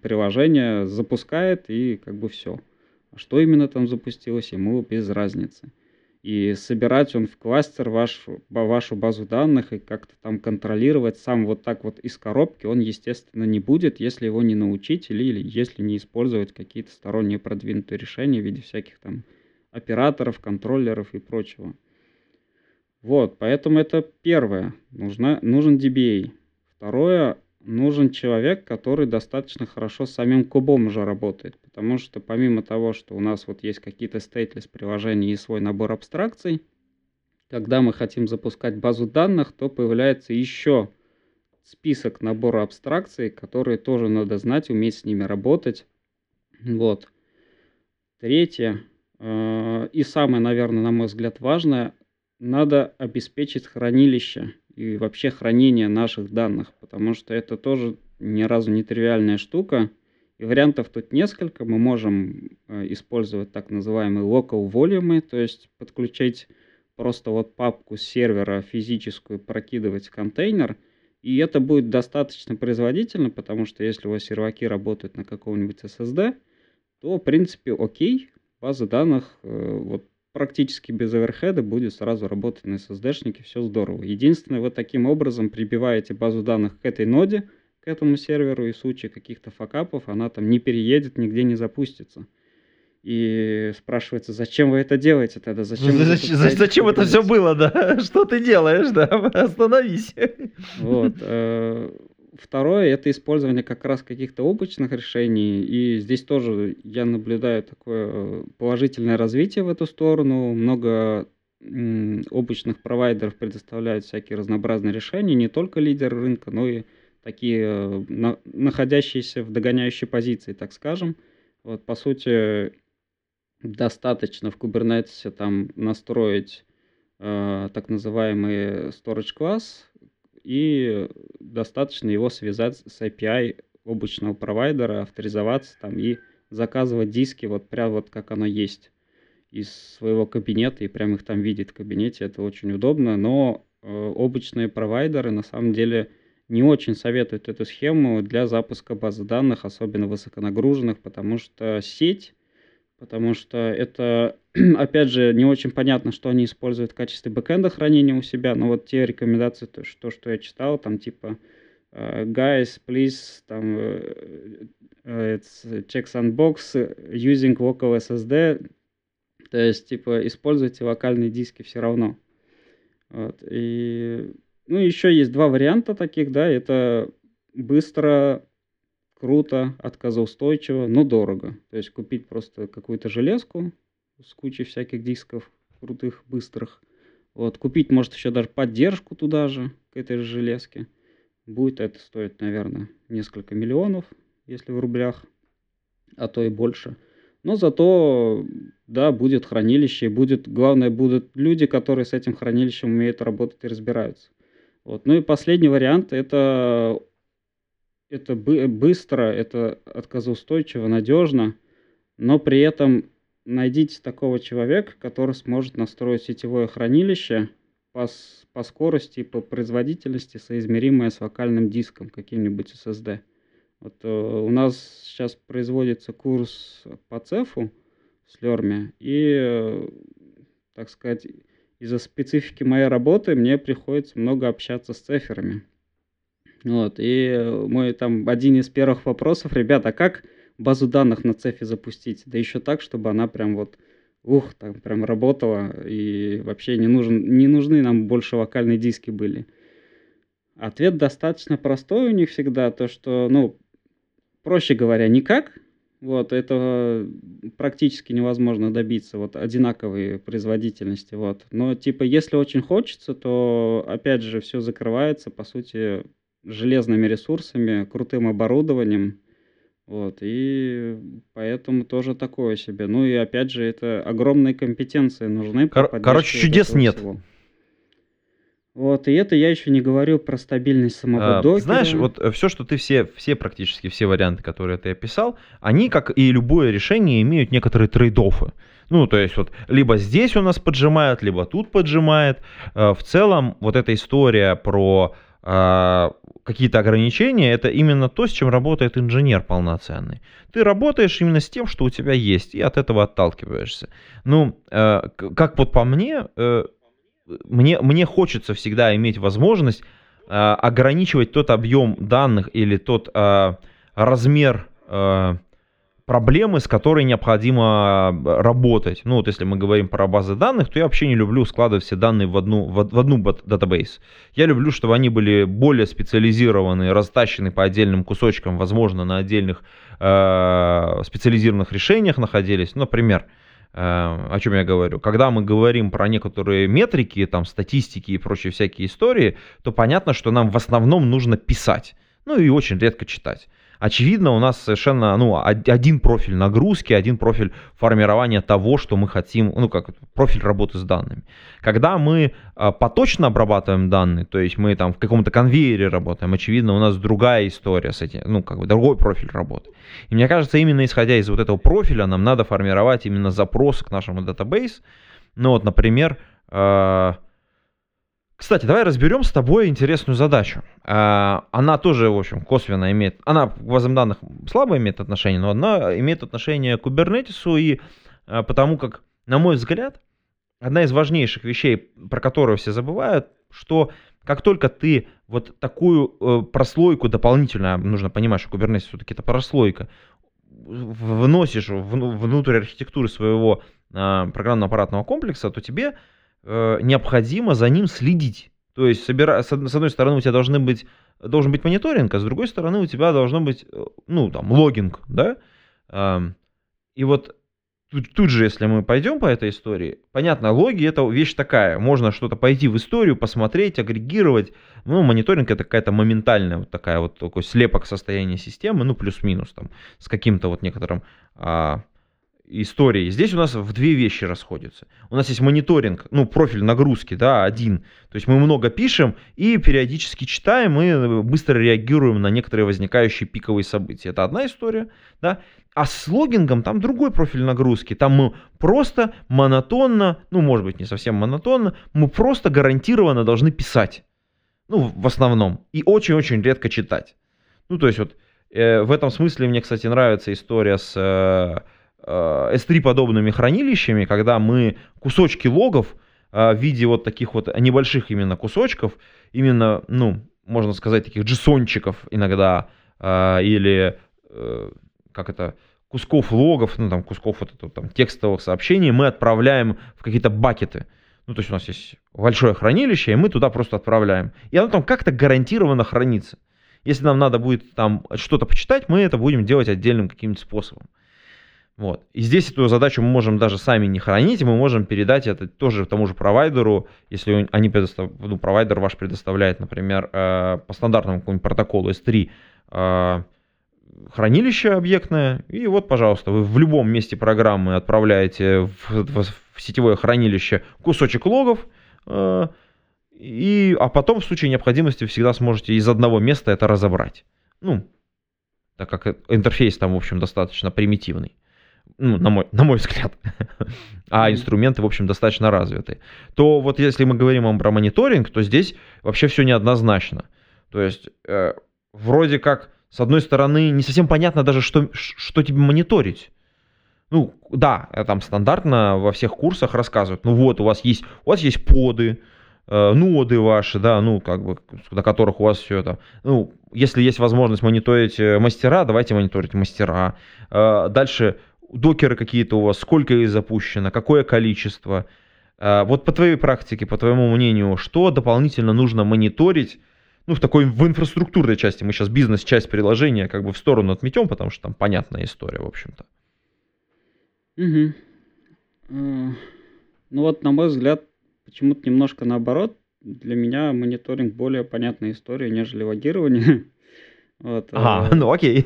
приложение запускает и как бы все. А что именно там запустилось, ему без разницы. и собирать он в кластер вашу, вашу базу данных и как-то там контролировать сам вот так вот из коробки он, естественно, не будет, если его не научить или, или если не использовать какие-то сторонние продвинутые решения в виде всяких там операторов, контроллеров и прочего. Вот, поэтому это первое. Нужна, нужен DBA. Второе, нужен человек, который достаточно хорошо с самим кубом уже работает. Потому что помимо того, что у нас вот есть какие-то stateless приложения и свой набор абстракций, когда мы хотим запускать базу данных, то появляется еще список набора абстракций, которые тоже надо знать, уметь с ними работать. Вот. Третье, э, и самое, наверное, на мой взгляд, важное, надо обеспечить хранилище и вообще хранение наших данных, потому что это тоже ни разу не тривиальная штука. И вариантов тут несколько. Мы можем э, использовать так называемые local volume, то есть подключить просто вот папку сервера физическую, прокидывать контейнер, и это будет достаточно производительно, потому что если у вас серваки работают на каком-нибудь SSD, то, в принципе, окей, база данных э, вот практически без оверхеда будет сразу работать на SSD-шнике, все здорово. Единственное, вы таким образом прибиваете базу данных к этой ноде, к этому серверу, и в случае каких-то факапов она там не переедет, нигде не запустится. И спрашивается, зачем вы это делаете тогда? Зачем, зачем, зачем это все было, да? Что ты делаешь, да? Остановись. Вот. Э, Второе – это использование как раз каких-то облачных решений. И здесь тоже я наблюдаю такое э, положительное развитие в эту сторону. Много облачных провайдеров предоставляют всякие разнообразные решения, не только лидеры рынка, но и такие э, находящиеся в догоняющей позиции, так скажем. Вот, по сути, достаточно в Kubernetes там настроить э, так называемый storage класс, и достаточно его связать с API облачного провайдера, авторизоваться там и заказывать диски вот прям вот как оно есть из своего кабинета и прям их там видеть в кабинете. Это очень удобно, но э, облачные провайдеры на самом деле не очень советуют эту схему для запуска базы данных, особенно высоконагруженных, потому что сеть потому что это, опять же, не очень понятно, что они используют в качестве бэкэнда хранения у себя, но вот те рекомендации, то, что, что я читал, там типа uh, guys, please, там uh, it's checks unbox using local SSD, то есть, типа, используйте локальные диски все равно. Вот. И, ну, еще есть два варианта таких, да, это быстро круто, отказоустойчиво, но дорого. То есть купить просто какую-то железку с кучей всяких дисков крутых, быстрых. Вот, купить, может, еще даже поддержку туда же, к этой же железке. Будет это стоить, наверное, несколько миллионов, если в рублях, а то и больше. Но зато, да, будет хранилище, будет, главное, будут люди, которые с этим хранилищем умеют работать и разбираются. Вот. Ну и последний вариант – это это быстро, это отказоустойчиво, надежно, но при этом найдите такого человека, который сможет настроить сетевое хранилище по, по скорости и по производительности, соизмеримое с локальным диском, каким-нибудь SSD. Вот э, у нас сейчас производится курс по цефу в Слерме, и, э, так сказать, из-за специфики моей работы мне приходится много общаться с циферами. Вот, и мой там один из первых вопросов, ребята, а как базу данных на цефе запустить? Да еще так, чтобы она прям вот, ух, там прям работала, и вообще не, нужен, не нужны нам больше локальные диски были. Ответ достаточно простой у них всегда, то что, ну, проще говоря, никак, вот, этого практически невозможно добиться, вот, одинаковой производительности, вот. Но, типа, если очень хочется, то, опять же, все закрывается, по сути, железными ресурсами, крутым оборудованием. Вот, и поэтому тоже такое себе. Ну и опять же, это огромные компетенции нужны. Кор- короче, чудес нет. Всего. Вот, и это я еще не говорю про стабильность самого а, докера. Знаешь, вот э, все, что ты все, все практически все варианты, которые ты описал, они, как и любое решение, имеют некоторые трейд-оффы. Ну, то есть вот либо здесь у нас поджимает, либо тут поджимает. Э, в целом вот эта история про какие-то ограничения, это именно то, с чем работает инженер полноценный. Ты работаешь именно с тем, что у тебя есть, и от этого отталкиваешься. Ну, э, как вот по мне, э, мне, мне хочется всегда иметь возможность э, ограничивать тот объем данных или тот э, размер проблемы, с которой необходимо э, работать. Ну вот если мы говорим про базы данных, то я вообще не люблю складывать все данные в одну, в, в одну датабейс. Я люблю, чтобы они были более специализированы, растащены по отдельным кусочкам, возможно, на отдельных э, специализированных решениях находились. Например, э, о чем я говорю? Когда мы говорим про некоторые метрики, там, статистики и прочие всякие истории, то понятно, что нам в основном нужно писать. Ну и очень редко читать очевидно, у нас совершенно ну, один профиль нагрузки, один профиль формирования того, что мы хотим, ну, как профиль работы с данными. Когда мы а, поточно обрабатываем данные, то есть мы там в каком-то конвейере работаем, очевидно, у нас другая история с этим, ну, как бы другой профиль работы. И мне кажется, именно исходя из вот этого профиля, нам надо формировать именно запросы к нашему датабейс. Ну, вот, например, э, кстати, давай разберем с тобой интересную задачу. А, она тоже, в общем, косвенно имеет, она к базам данных слабо имеет отношение, но она имеет отношение к кубернетису и а, потому как, на мой взгляд, одна из важнейших вещей, про которую все забывают, что как только ты вот такую э, прослойку дополнительно, нужно понимать, что Kubernetes все-таки это прослойка, вносишь внутрь архитектуры своего а, программно аппаратного комплекса, то тебе Э, необходимо за ним следить. То есть, собира... с одной стороны, у тебя должны быть, должен быть мониторинг, а с другой стороны, у тебя должно быть, э, ну, там, логинг, да? И вот тут, тут же, если мы пойдем по этой истории, понятно, логи это вещь такая, можно что-то пойти в историю, посмотреть, агрегировать, ну, мониторинг это какая-то моментальная вот такая вот такой слепок состояния системы, ну, плюс-минус там, с каким-то вот некоторым а, истории. Здесь у нас в две вещи расходятся. У нас есть мониторинг, ну, профиль нагрузки, да, один. То есть мы много пишем и периодически читаем и быстро реагируем на некоторые возникающие пиковые события. Это одна история, да. А с логингом там другой профиль нагрузки. Там мы просто монотонно, ну, может быть, не совсем монотонно, мы просто гарантированно должны писать. Ну, в основном. И очень-очень редко читать. Ну, то есть вот э, в этом смысле мне, кстати, нравится история с... Э, S3-подобными э, хранилищами, когда мы кусочки логов э, в виде вот таких вот небольших именно кусочков, именно, ну, можно сказать, таких джессончиков иногда, э, или, как это, кусков логов, ну, там, кусков вот этого, там, текстовых сообщений мы отправляем в какие-то бакеты. Ну, то есть у нас есть большое хранилище, и мы туда просто отправляем. И оно там как-то гарантированно хранится. Если нам надо будет там что-то почитать, мы это будем делать отдельным каким-то способом. Вот. И здесь эту задачу мы можем даже сами не хранить, мы можем передать это тоже тому же провайдеру, если они предостав... ну, провайдер ваш предоставляет, например, э, по стандартному какому-нибудь протоколу S3 э, хранилище объектное, и вот, пожалуйста, вы в любом месте программы отправляете в, в, в сетевое хранилище кусочек логов, э, и, а потом в случае необходимости всегда сможете из одного места это разобрать. Ну, так как интерфейс там, в общем, достаточно примитивный ну, на мой, на мой взгляд, а инструменты, в общем, достаточно развиты, то вот если мы говорим про мониторинг, то здесь вообще все неоднозначно. То есть э, вроде как, с одной стороны, не совсем понятно даже, что, что тебе мониторить. Ну, да, там стандартно во всех курсах рассказывают, ну вот, у вас есть, у вас есть поды, э, ноды ваши, да, ну, как бы, на которых у вас все это, ну, если есть возможность мониторить э, мастера, давайте мониторить мастера. Э, дальше докеры какие-то у вас, сколько их запущено, какое количество. А, вот по твоей практике, по твоему мнению, что дополнительно нужно мониторить, ну, в такой, в инфраструктурной части, мы сейчас бизнес-часть приложения как бы в сторону отметем, потому что там понятная история, в общем-то. Угу. Ну вот, на мой взгляд, почему-то немножко наоборот. Для меня мониторинг более понятная история, нежели логирование. Вот, ага, э, ну окей.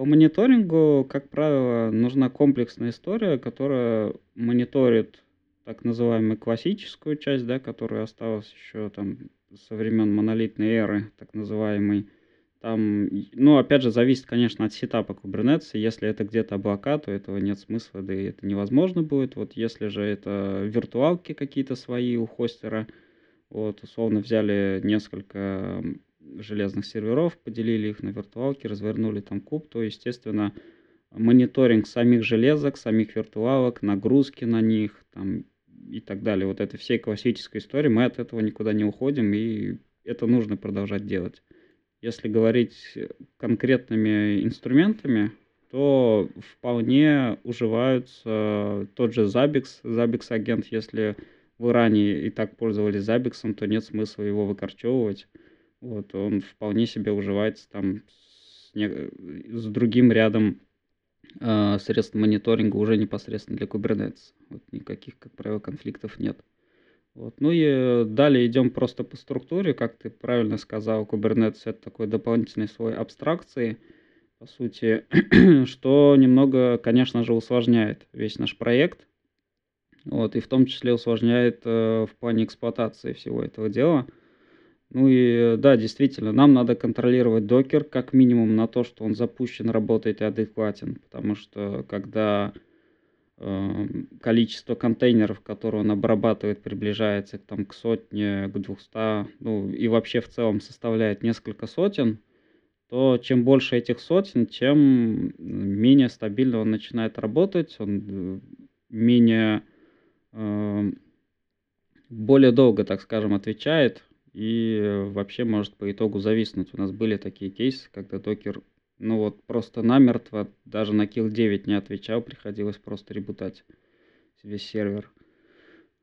По мониторингу, как правило, нужна комплексная история, которая мониторит так называемую классическую часть, да, которая осталась еще там со времен монолитной эры, так называемой. Там, ну, опять же, зависит, конечно, от сетапа Kubernetes. Если это где-то облака, то этого нет смысла, да и это невозможно будет. Вот если же это виртуалки какие-то свои у хостера, Вот, условно взяли несколько железных серверов, поделили их на виртуалки, развернули там куб, то, естественно, мониторинг самих железок, самих виртуалок, нагрузки на них там, и так далее. Вот это всей классической истории, мы от этого никуда не уходим, и это нужно продолжать делать. Если говорить конкретными инструментами, то вполне уживаются тот же Zabbix, Zabbix агент, если вы ранее и так пользовались Zabbix, то нет смысла его выкорчевывать. Вот, он вполне себе уживается там с, не... с другим рядом э, средств мониторинга уже непосредственно для Kubernetes. Вот никаких, как правило, конфликтов нет. Вот. Ну и далее идем просто по структуре, как ты правильно сказал, Kubernetes это такой дополнительный слой абстракции, по сути, что немного, конечно же, усложняет весь наш проект, вот, и в том числе усложняет э, в плане эксплуатации всего этого дела. Ну и да, действительно, нам надо контролировать докер как минимум на то, что он запущен, работает и адекватен, потому что когда э, количество контейнеров, которые он обрабатывает, приближается там, к сотне, к двухста, ну и вообще в целом составляет несколько сотен, то чем больше этих сотен, тем менее стабильно он начинает работать, он э, менее э, более долго, так скажем, отвечает и вообще может по итогу зависнуть. У нас были такие кейсы, когда докер, ну вот просто намертво, даже на kill 9 не отвечал, приходилось просто ребутать весь сервер.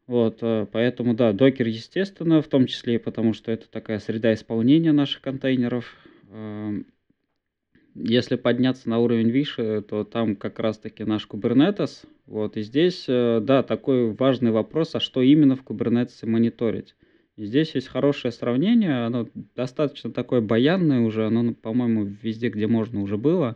Вот, э, поэтому, да, докер, естественно, в том числе и потому, что это такая среда исполнения наших контейнеров, Эм, если подняться на уровень выше, то там как раз-таки наш Kubernetes. Вот, и здесь, э, да, такой важный вопрос, а что именно в Kubernetes мониторить? И здесь есть хорошее сравнение, оно достаточно такое баянное уже, оно, по-моему, везде, где можно, уже было.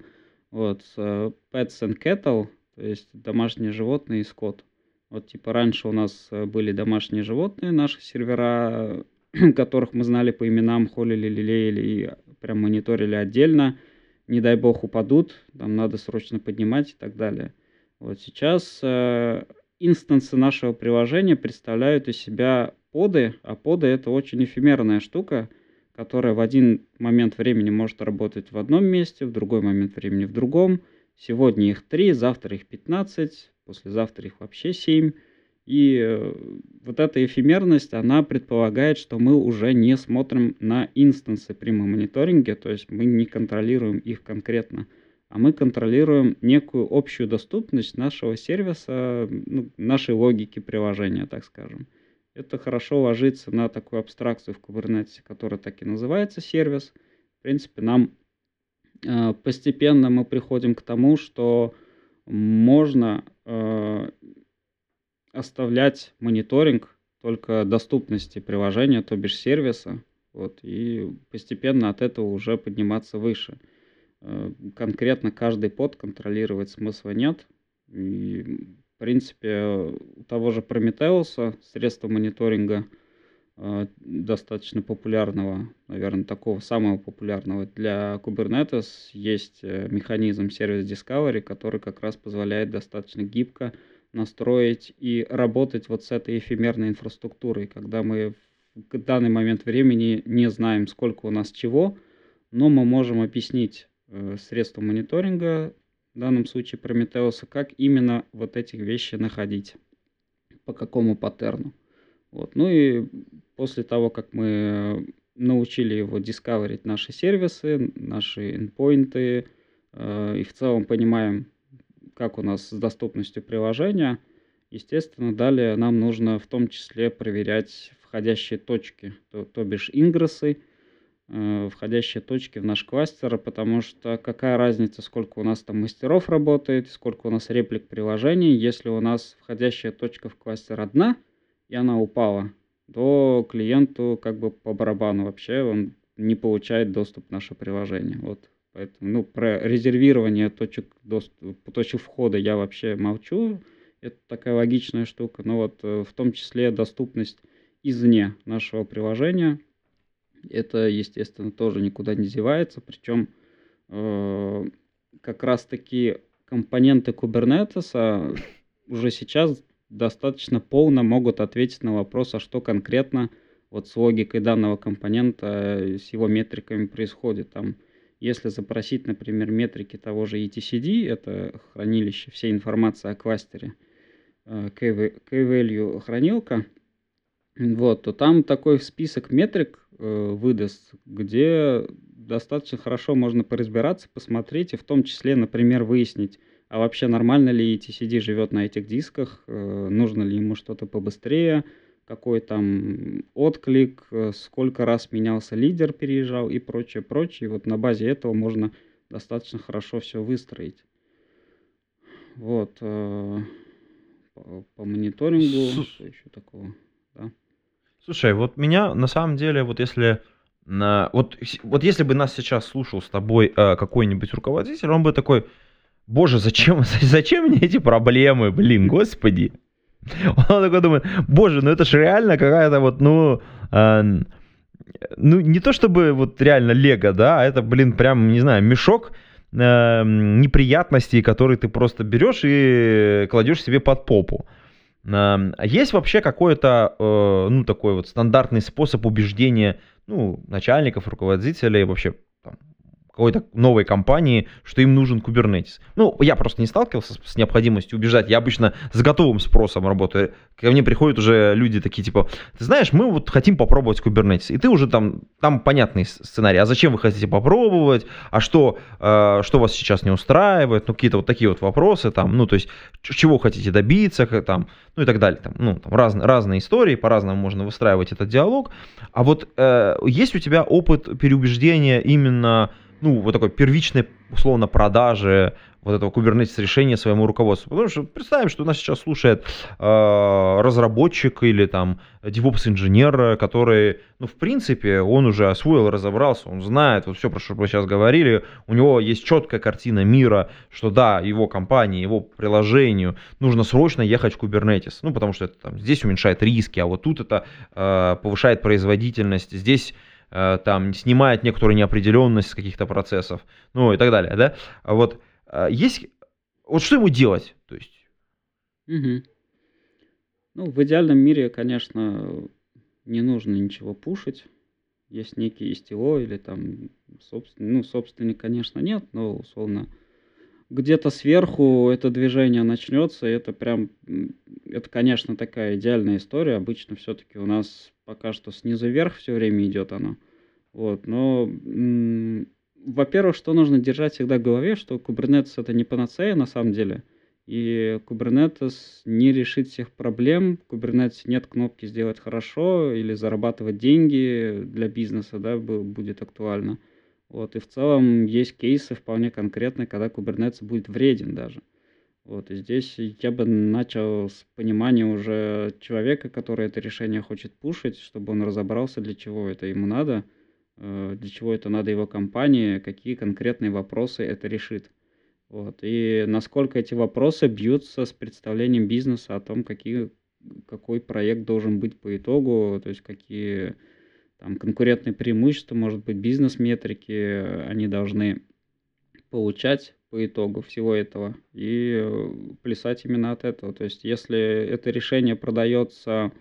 Вот, э, Pets and Cattle, то есть домашние животные и скот. Вот, типа, раньше у нас э, были домашние животные, наши сервера, которых мы знали по именам, холили, лелеяли и прям мониторили отдельно. Не дай бог упадут, там надо срочно поднимать и так далее. Вот сейчас э, инстансы нашего приложения представляют из себя поды, а поды это очень эфемерная штука, которая в один момент времени может работать в одном месте, в другой момент времени в другом. Сегодня их три, завтра их 15, послезавтра их вообще 7. И э, вот эта эфемерность, она предполагает, что мы уже не смотрим на инстансы при мониторинге, то есть мы не контролируем их конкретно, а мы контролируем некую общую доступность нашего сервиса, ну, нашей логики приложения, так скажем. Это хорошо ложится на такую абстракцию в Kubernetes, которая так и называется сервис. В принципе, нам э, постепенно мы приходим к тому, что можно э, оставлять мониторинг только доступности приложения, то бишь сервиса, вот, и постепенно от этого уже подниматься выше. Э, конкретно каждый под контролировать смысла нет. И, принципе, у того же Prometheus средства мониторинга э, достаточно популярного, наверное, такого самого популярного. Для Kubernetes есть э, механизм сервис Discovery, который как раз позволяет достаточно гибко настроить и работать вот с этой эфемерной инфраструктурой, когда мы в данный момент времени не знаем, сколько у нас чего, но мы можем объяснить э, средства мониторинга, в данном случае Прометеуса, как именно вот эти вещи находить, по какому паттерну. Вот. Ну и после того, как мы научили его дискаверить наши сервисы, наши endpoinты, э, и в целом понимаем, как у нас с доступностью приложения. Естественно, далее нам нужно в том числе проверять входящие точки, то, то бишь ингрессы, э, входящие точки в наш кластер, потому что какая разница, сколько у нас там мастеров работает, сколько у нас реплик приложений, если у нас входящая точка в кластер одна, и она упала, то клиенту как бы по барабану вообще он не получает доступ в наше приложение. Вот Поэтому, ну, про резервирование точек, доступ, точек входа я вообще молчу. Это такая логичная штука. Но вот э, в том числе доступность извне нашего приложения. Это, естественно, тоже никуда не девается. Причем э, как раз-таки компоненты Kubernetes уже сейчас достаточно полно могут ответить на вопрос, а что конкретно вот с логикой данного компонента, с его метриками происходит. Там, если запросить, например, метрики того же etcd, это хранилище всей информации о кластере, э, key-value хранилка, вот, то там такой список метрик э, выдаст, где достаточно хорошо можно поразбираться, посмотреть и в том числе, например, выяснить, а вообще нормально ли etcd живет на этих дисках, э, нужно ли ему что-то побыстрее, какой там отклик, э, сколько раз менялся лидер, переезжал и прочее, прочее. И вот на базе этого можно достаточно хорошо все выстроить. Вот. Э, по, по мониторингу, что еще такого, да. Слушай, вот меня на самом деле, вот если на, вот, вот если бы нас сейчас слушал с тобой э, какой-нибудь руководитель, он бы такой, боже, зачем, зачем мне эти проблемы, блин, господи. Он такой думает, боже, ну это же реально какая-то вот, ну, э, ну не то чтобы вот реально лего, да, а это, блин, прям, не знаю, мешок э, неприятностей, которые ты просто берешь и кладешь себе под попу. Есть вообще какой-то, э, ну, такой вот стандартный способ убеждения, ну, начальников, руководителей, вообще какой-то новой компании, что им нужен Kubernetes. Ну, я просто не сталкивался с, необходимостью убеждать. Я обычно с готовым спросом работаю. Ко мне приходят уже люди такие, типа, ты знаешь, мы вот хотим попробовать Kubernetes. И ты уже там, там понятный сценарий. А зачем вы хотите попробовать? А что, э, что вас сейчас не устраивает? Ну, какие-то вот такие вот вопросы там. Ну, то есть, чего хотите добиться там, ну и так далее. Там, ну, там раз, разные истории, по-разному можно выстраивать этот диалог. А вот э, есть у тебя опыт переубеждения именно ну, вот такой первичной, условно, продажи вот этого Kubernetes решения своему руководству. Потому что представим, что нас сейчас слушает э, разработчик или там DevOps инженер, который, ну, в принципе, он уже освоил, разобрался, он знает вот все, про что мы сейчас говорили, у него есть четкая картина мира, что да, его компании, его приложению нужно срочно ехать в Kubernetes, ну, потому что это там здесь уменьшает риски, а вот тут это э, повышает производительность, здесь там снимает некоторую неопределенность каких-то процессов, ну и так далее, да? А вот э, есть, вот что ему делать, то есть? Угу. Ну, в идеальном мире, конечно, не нужно ничего пушить. Есть некий STO или там, собствен... ну, собственник, конечно, нет, но условно где-то сверху это движение начнется, и это прям, это, конечно, такая идеальная история. Обычно все-таки у нас пока что снизу вверх все время идет оно. Вот, но, во-первых, что нужно держать всегда в голове, что Kubernetes это не панацея на самом деле, и Kubernetes не решит всех проблем. В Kubernetes нет кнопки «Сделать хорошо» или «Зарабатывать деньги» для бизнеса, да, будет актуально. Вот, и в целом есть кейсы вполне конкретные, когда Kubernetes будет вреден даже. Вот, и здесь я бы начал с понимания уже человека, который это решение хочет пушить, чтобы он разобрался, для чего это ему надо, э, для чего это надо его компании, какие конкретные вопросы это решит. Вот, и насколько эти вопросы бьются с представлением бизнеса о том, какие, какой проект должен быть по итогу, то есть какие там конкурентные преимущества, может быть, бизнес-метрики они должны получать по итогу всего этого и плясать именно от этого. То есть, если это решение продается,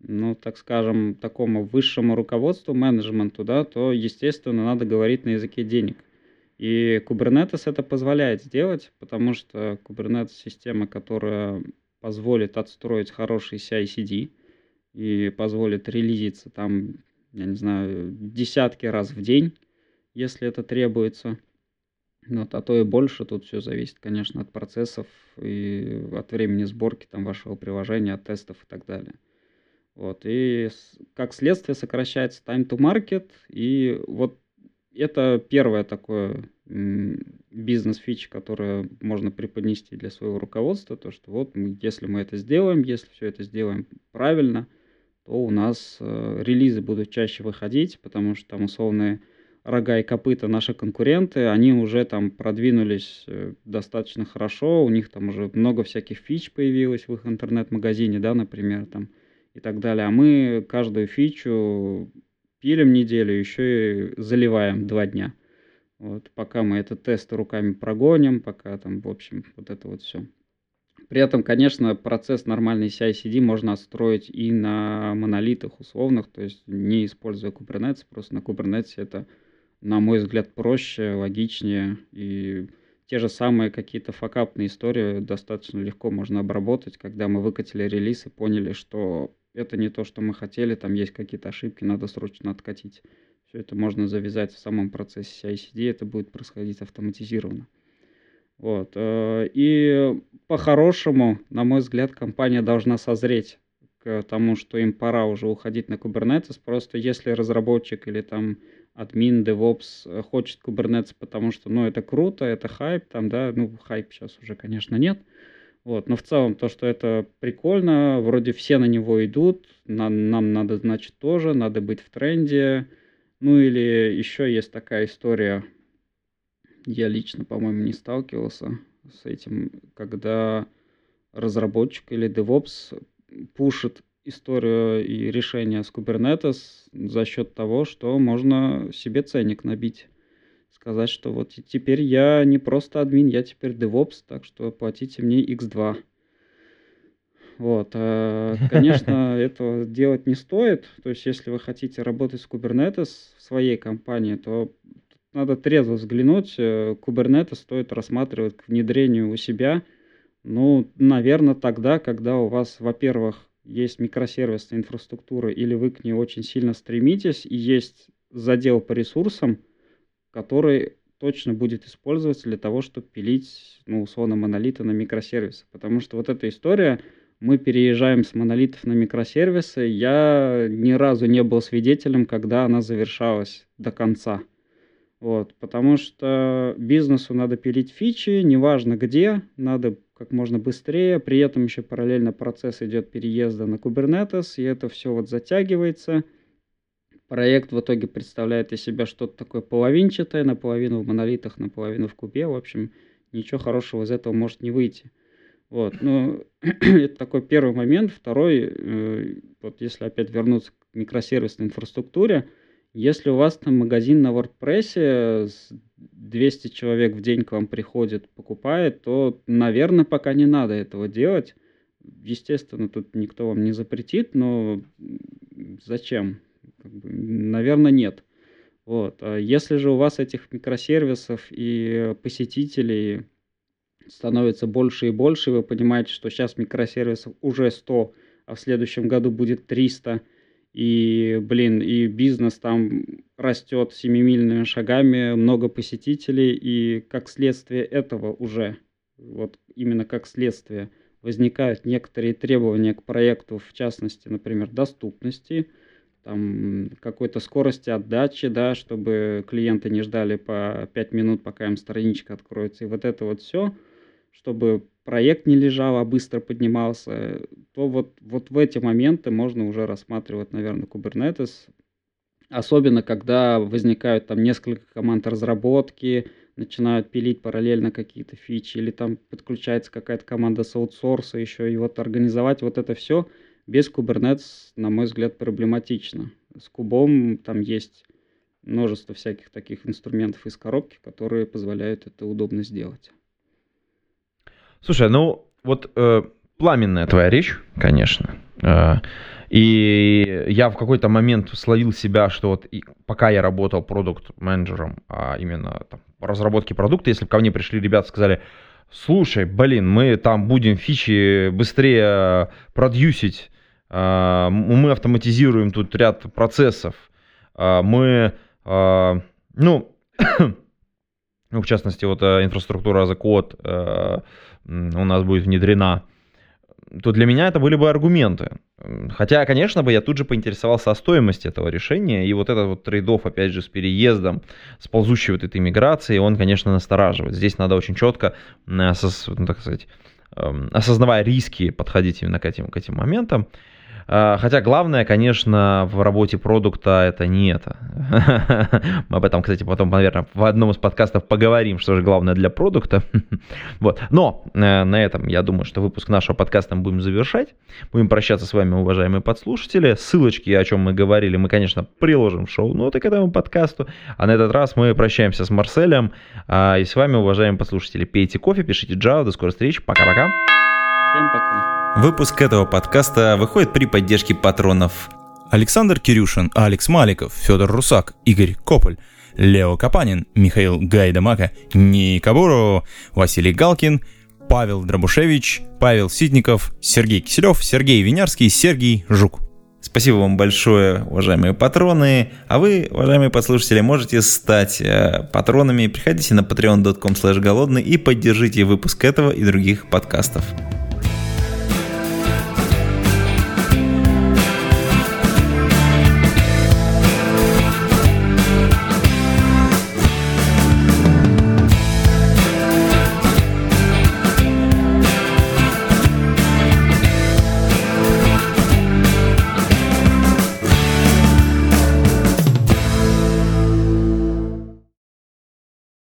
ну, так скажем, такому высшему руководству, менеджменту, да, то, естественно, надо говорить на языке денег. И Kubernetes это позволяет сделать, потому что Kubernetes система, которая позволит отстроить хороший CI-CD и позволит релизиться там я не знаю, десятки раз в день, если это требуется. Вот, а то и больше, тут все зависит, конечно, от процессов и от времени сборки там, вашего приложения, от тестов и так далее. Вот, и как следствие сокращается time to market, и вот это первое такое бизнес-фич, которое можно преподнести для своего руководства, то, что вот если мы это сделаем, если все это сделаем правильно – то у нас э, релизы будут чаще выходить, потому что там условные рога и копыта наши конкуренты, они уже там продвинулись э, достаточно хорошо, у них там уже много всяких фич появилось в их интернет-магазине, да, например, там и так далее. А мы каждую фичу пилим неделю, еще и заливаем два дня. Вот, пока мы этот тест руками прогоним, пока там, в общем, вот это вот все. При этом, конечно, процесс нормальный CI-CD можно отстроить и на монолитах условных, то есть не используя Kubernetes, просто на Kubernetes это, на мой взгляд, проще, логичнее, и те же самые какие-то факапные истории достаточно легко можно обработать, когда мы выкатили релиз и поняли, что это не то, что мы хотели, там есть какие-то ошибки, надо срочно откатить. Все это можно завязать в самом процессе CI-CD, это будет происходить автоматизированно. Вот. Э, и по-хорошему, на мой взгляд, компания должна созреть к тому, что им пора уже уходить на Kubernetes. Просто если разработчик или там админ, DevOps хочет Kubernetes, потому что, ну, это круто, это хайп, там, да, ну, хайп сейчас уже, конечно, нет. Вот, но в целом то, что это прикольно, вроде все на него идут, нам, нам надо, значит, тоже, надо быть в тренде. Ну или еще есть такая история, я лично, по-моему, не сталкивался с этим, когда разработчик или DevOps пушит историю и решение с Kubernetes за счет того, что можно себе ценник набить. Сказать, что вот теперь я не просто админ, я теперь DevOps, так что платите мне X2. Вот. А, конечно, этого делать не стоит. То есть, если вы хотите работать с Kubernetes в своей компании, то надо трезво взглянуть. Э, Kubernetes стоит рассматривать к внедрению у себя, ну, наверное, тогда, когда у вас, во-первых, есть микросервисная инфраструктура, или вы к ней очень сильно стремитесь, и есть задел по ресурсам, который точно будет использоваться для того, чтобы пилить, ну, условно, монолиты на микросервисы. Потому что вот эта история, мы переезжаем с монолитов на микросервисы, я ни разу не был свидетелем, когда она завершалась до конца. Вот, потому что бизнесу надо пилить фичи, неважно где, надо как можно быстрее, при этом еще параллельно процесс идет переезда на Kubernetes, и это все вот затягивается. Проект в итоге представляет из себя что-то такое половинчатое, наполовину в монолитах, наполовину в кубе, в общем, ничего хорошего из этого может не выйти. Вот, ну, это такой первый момент. Второй, э, вот если опять вернуться к микросервисной инфраструктуре, если у вас там магазин на WordPress, 200 человек в день к вам приходит, покупает, то, наверное, пока не надо этого делать. Естественно, тут никто вам не запретит, но зачем? Как бы, наверное, нет. Вот. А если же у вас этих микросервисов и посетителей становится больше и больше, вы понимаете, что сейчас микросервисов уже 100, а в следующем году будет 300, и, блин, и бизнес там растет семимильными шагами, много посетителей, и как следствие этого уже, вот именно как следствие, возникают некоторые требования к проекту, в частности, например, доступности, там, какой-то скорости отдачи, да, чтобы клиенты не ждали по 5 минут, пока им страничка откроется. И вот это вот все, чтобы проект не лежал, а быстро поднимался, то вот, вот в эти моменты можно уже рассматривать, наверное, Kubernetes. Особенно, когда возникают там несколько команд разработки, начинают пилить параллельно какие-то фичи, или там подключается какая-то команда с аутсорса еще, и вот организовать вот это все без Kubernetes, на мой взгляд, проблематично. С кубом там есть множество всяких таких инструментов из коробки, которые позволяют это удобно сделать. Слушай, ну вот э, пламенная твоя речь, конечно. Э, и я в какой-то момент словил себя, что вот и, пока я работал продукт-менеджером, а именно там, разработки продукта, если бы ко мне пришли ребята сказали, слушай, блин, мы там будем фичи быстрее продюсить, э, мы автоматизируем тут ряд процессов, э, мы, э, ну, ну, в частности, вот э, инфраструктура за код э, у нас будет внедрена, то для меня это были бы аргументы. Хотя, конечно бы, я тут же поинтересовался о стоимости этого решения, и вот этот вот трейдов, опять же, с переездом, с ползущей вот этой миграцией, он, конечно, настораживает. Здесь надо очень четко, ну, так сказать, эм, осознавая риски, подходить именно к этим, к этим моментам. А, хотя главное, конечно, в работе продукта это не это. Об этом, кстати, потом, наверное, в одном из подкастов поговорим, что же главное для продукта. вот. Но э, на этом, я думаю, что выпуск нашего подкаста мы будем завершать. Будем прощаться с вами, уважаемые подслушатели. Ссылочки, о чем мы говорили, мы, конечно, приложим в шоу-ноты к этому подкасту. А на этот раз мы прощаемся с Марселем. А, и с вами, уважаемые подслушатели, пейте кофе, пишите Java. До скорой встречи. Пока-пока. Всем пока. Выпуск этого подкаста выходит при поддержке патронов Александр Кирюшин, Алекс Маликов, Федор Русак, Игорь Кополь, Лео Капанин, Михаил Гайдамака, Ника Буру, Василий Галкин, Павел Дробушевич, Павел Ситников, Сергей Киселев, Сергей Винярский, Сергей Жук. Спасибо вам большое, уважаемые патроны. А вы, уважаемые подслушатели, можете стать э, патронами. Приходите на patreon.com голодный и поддержите выпуск этого и других подкастов.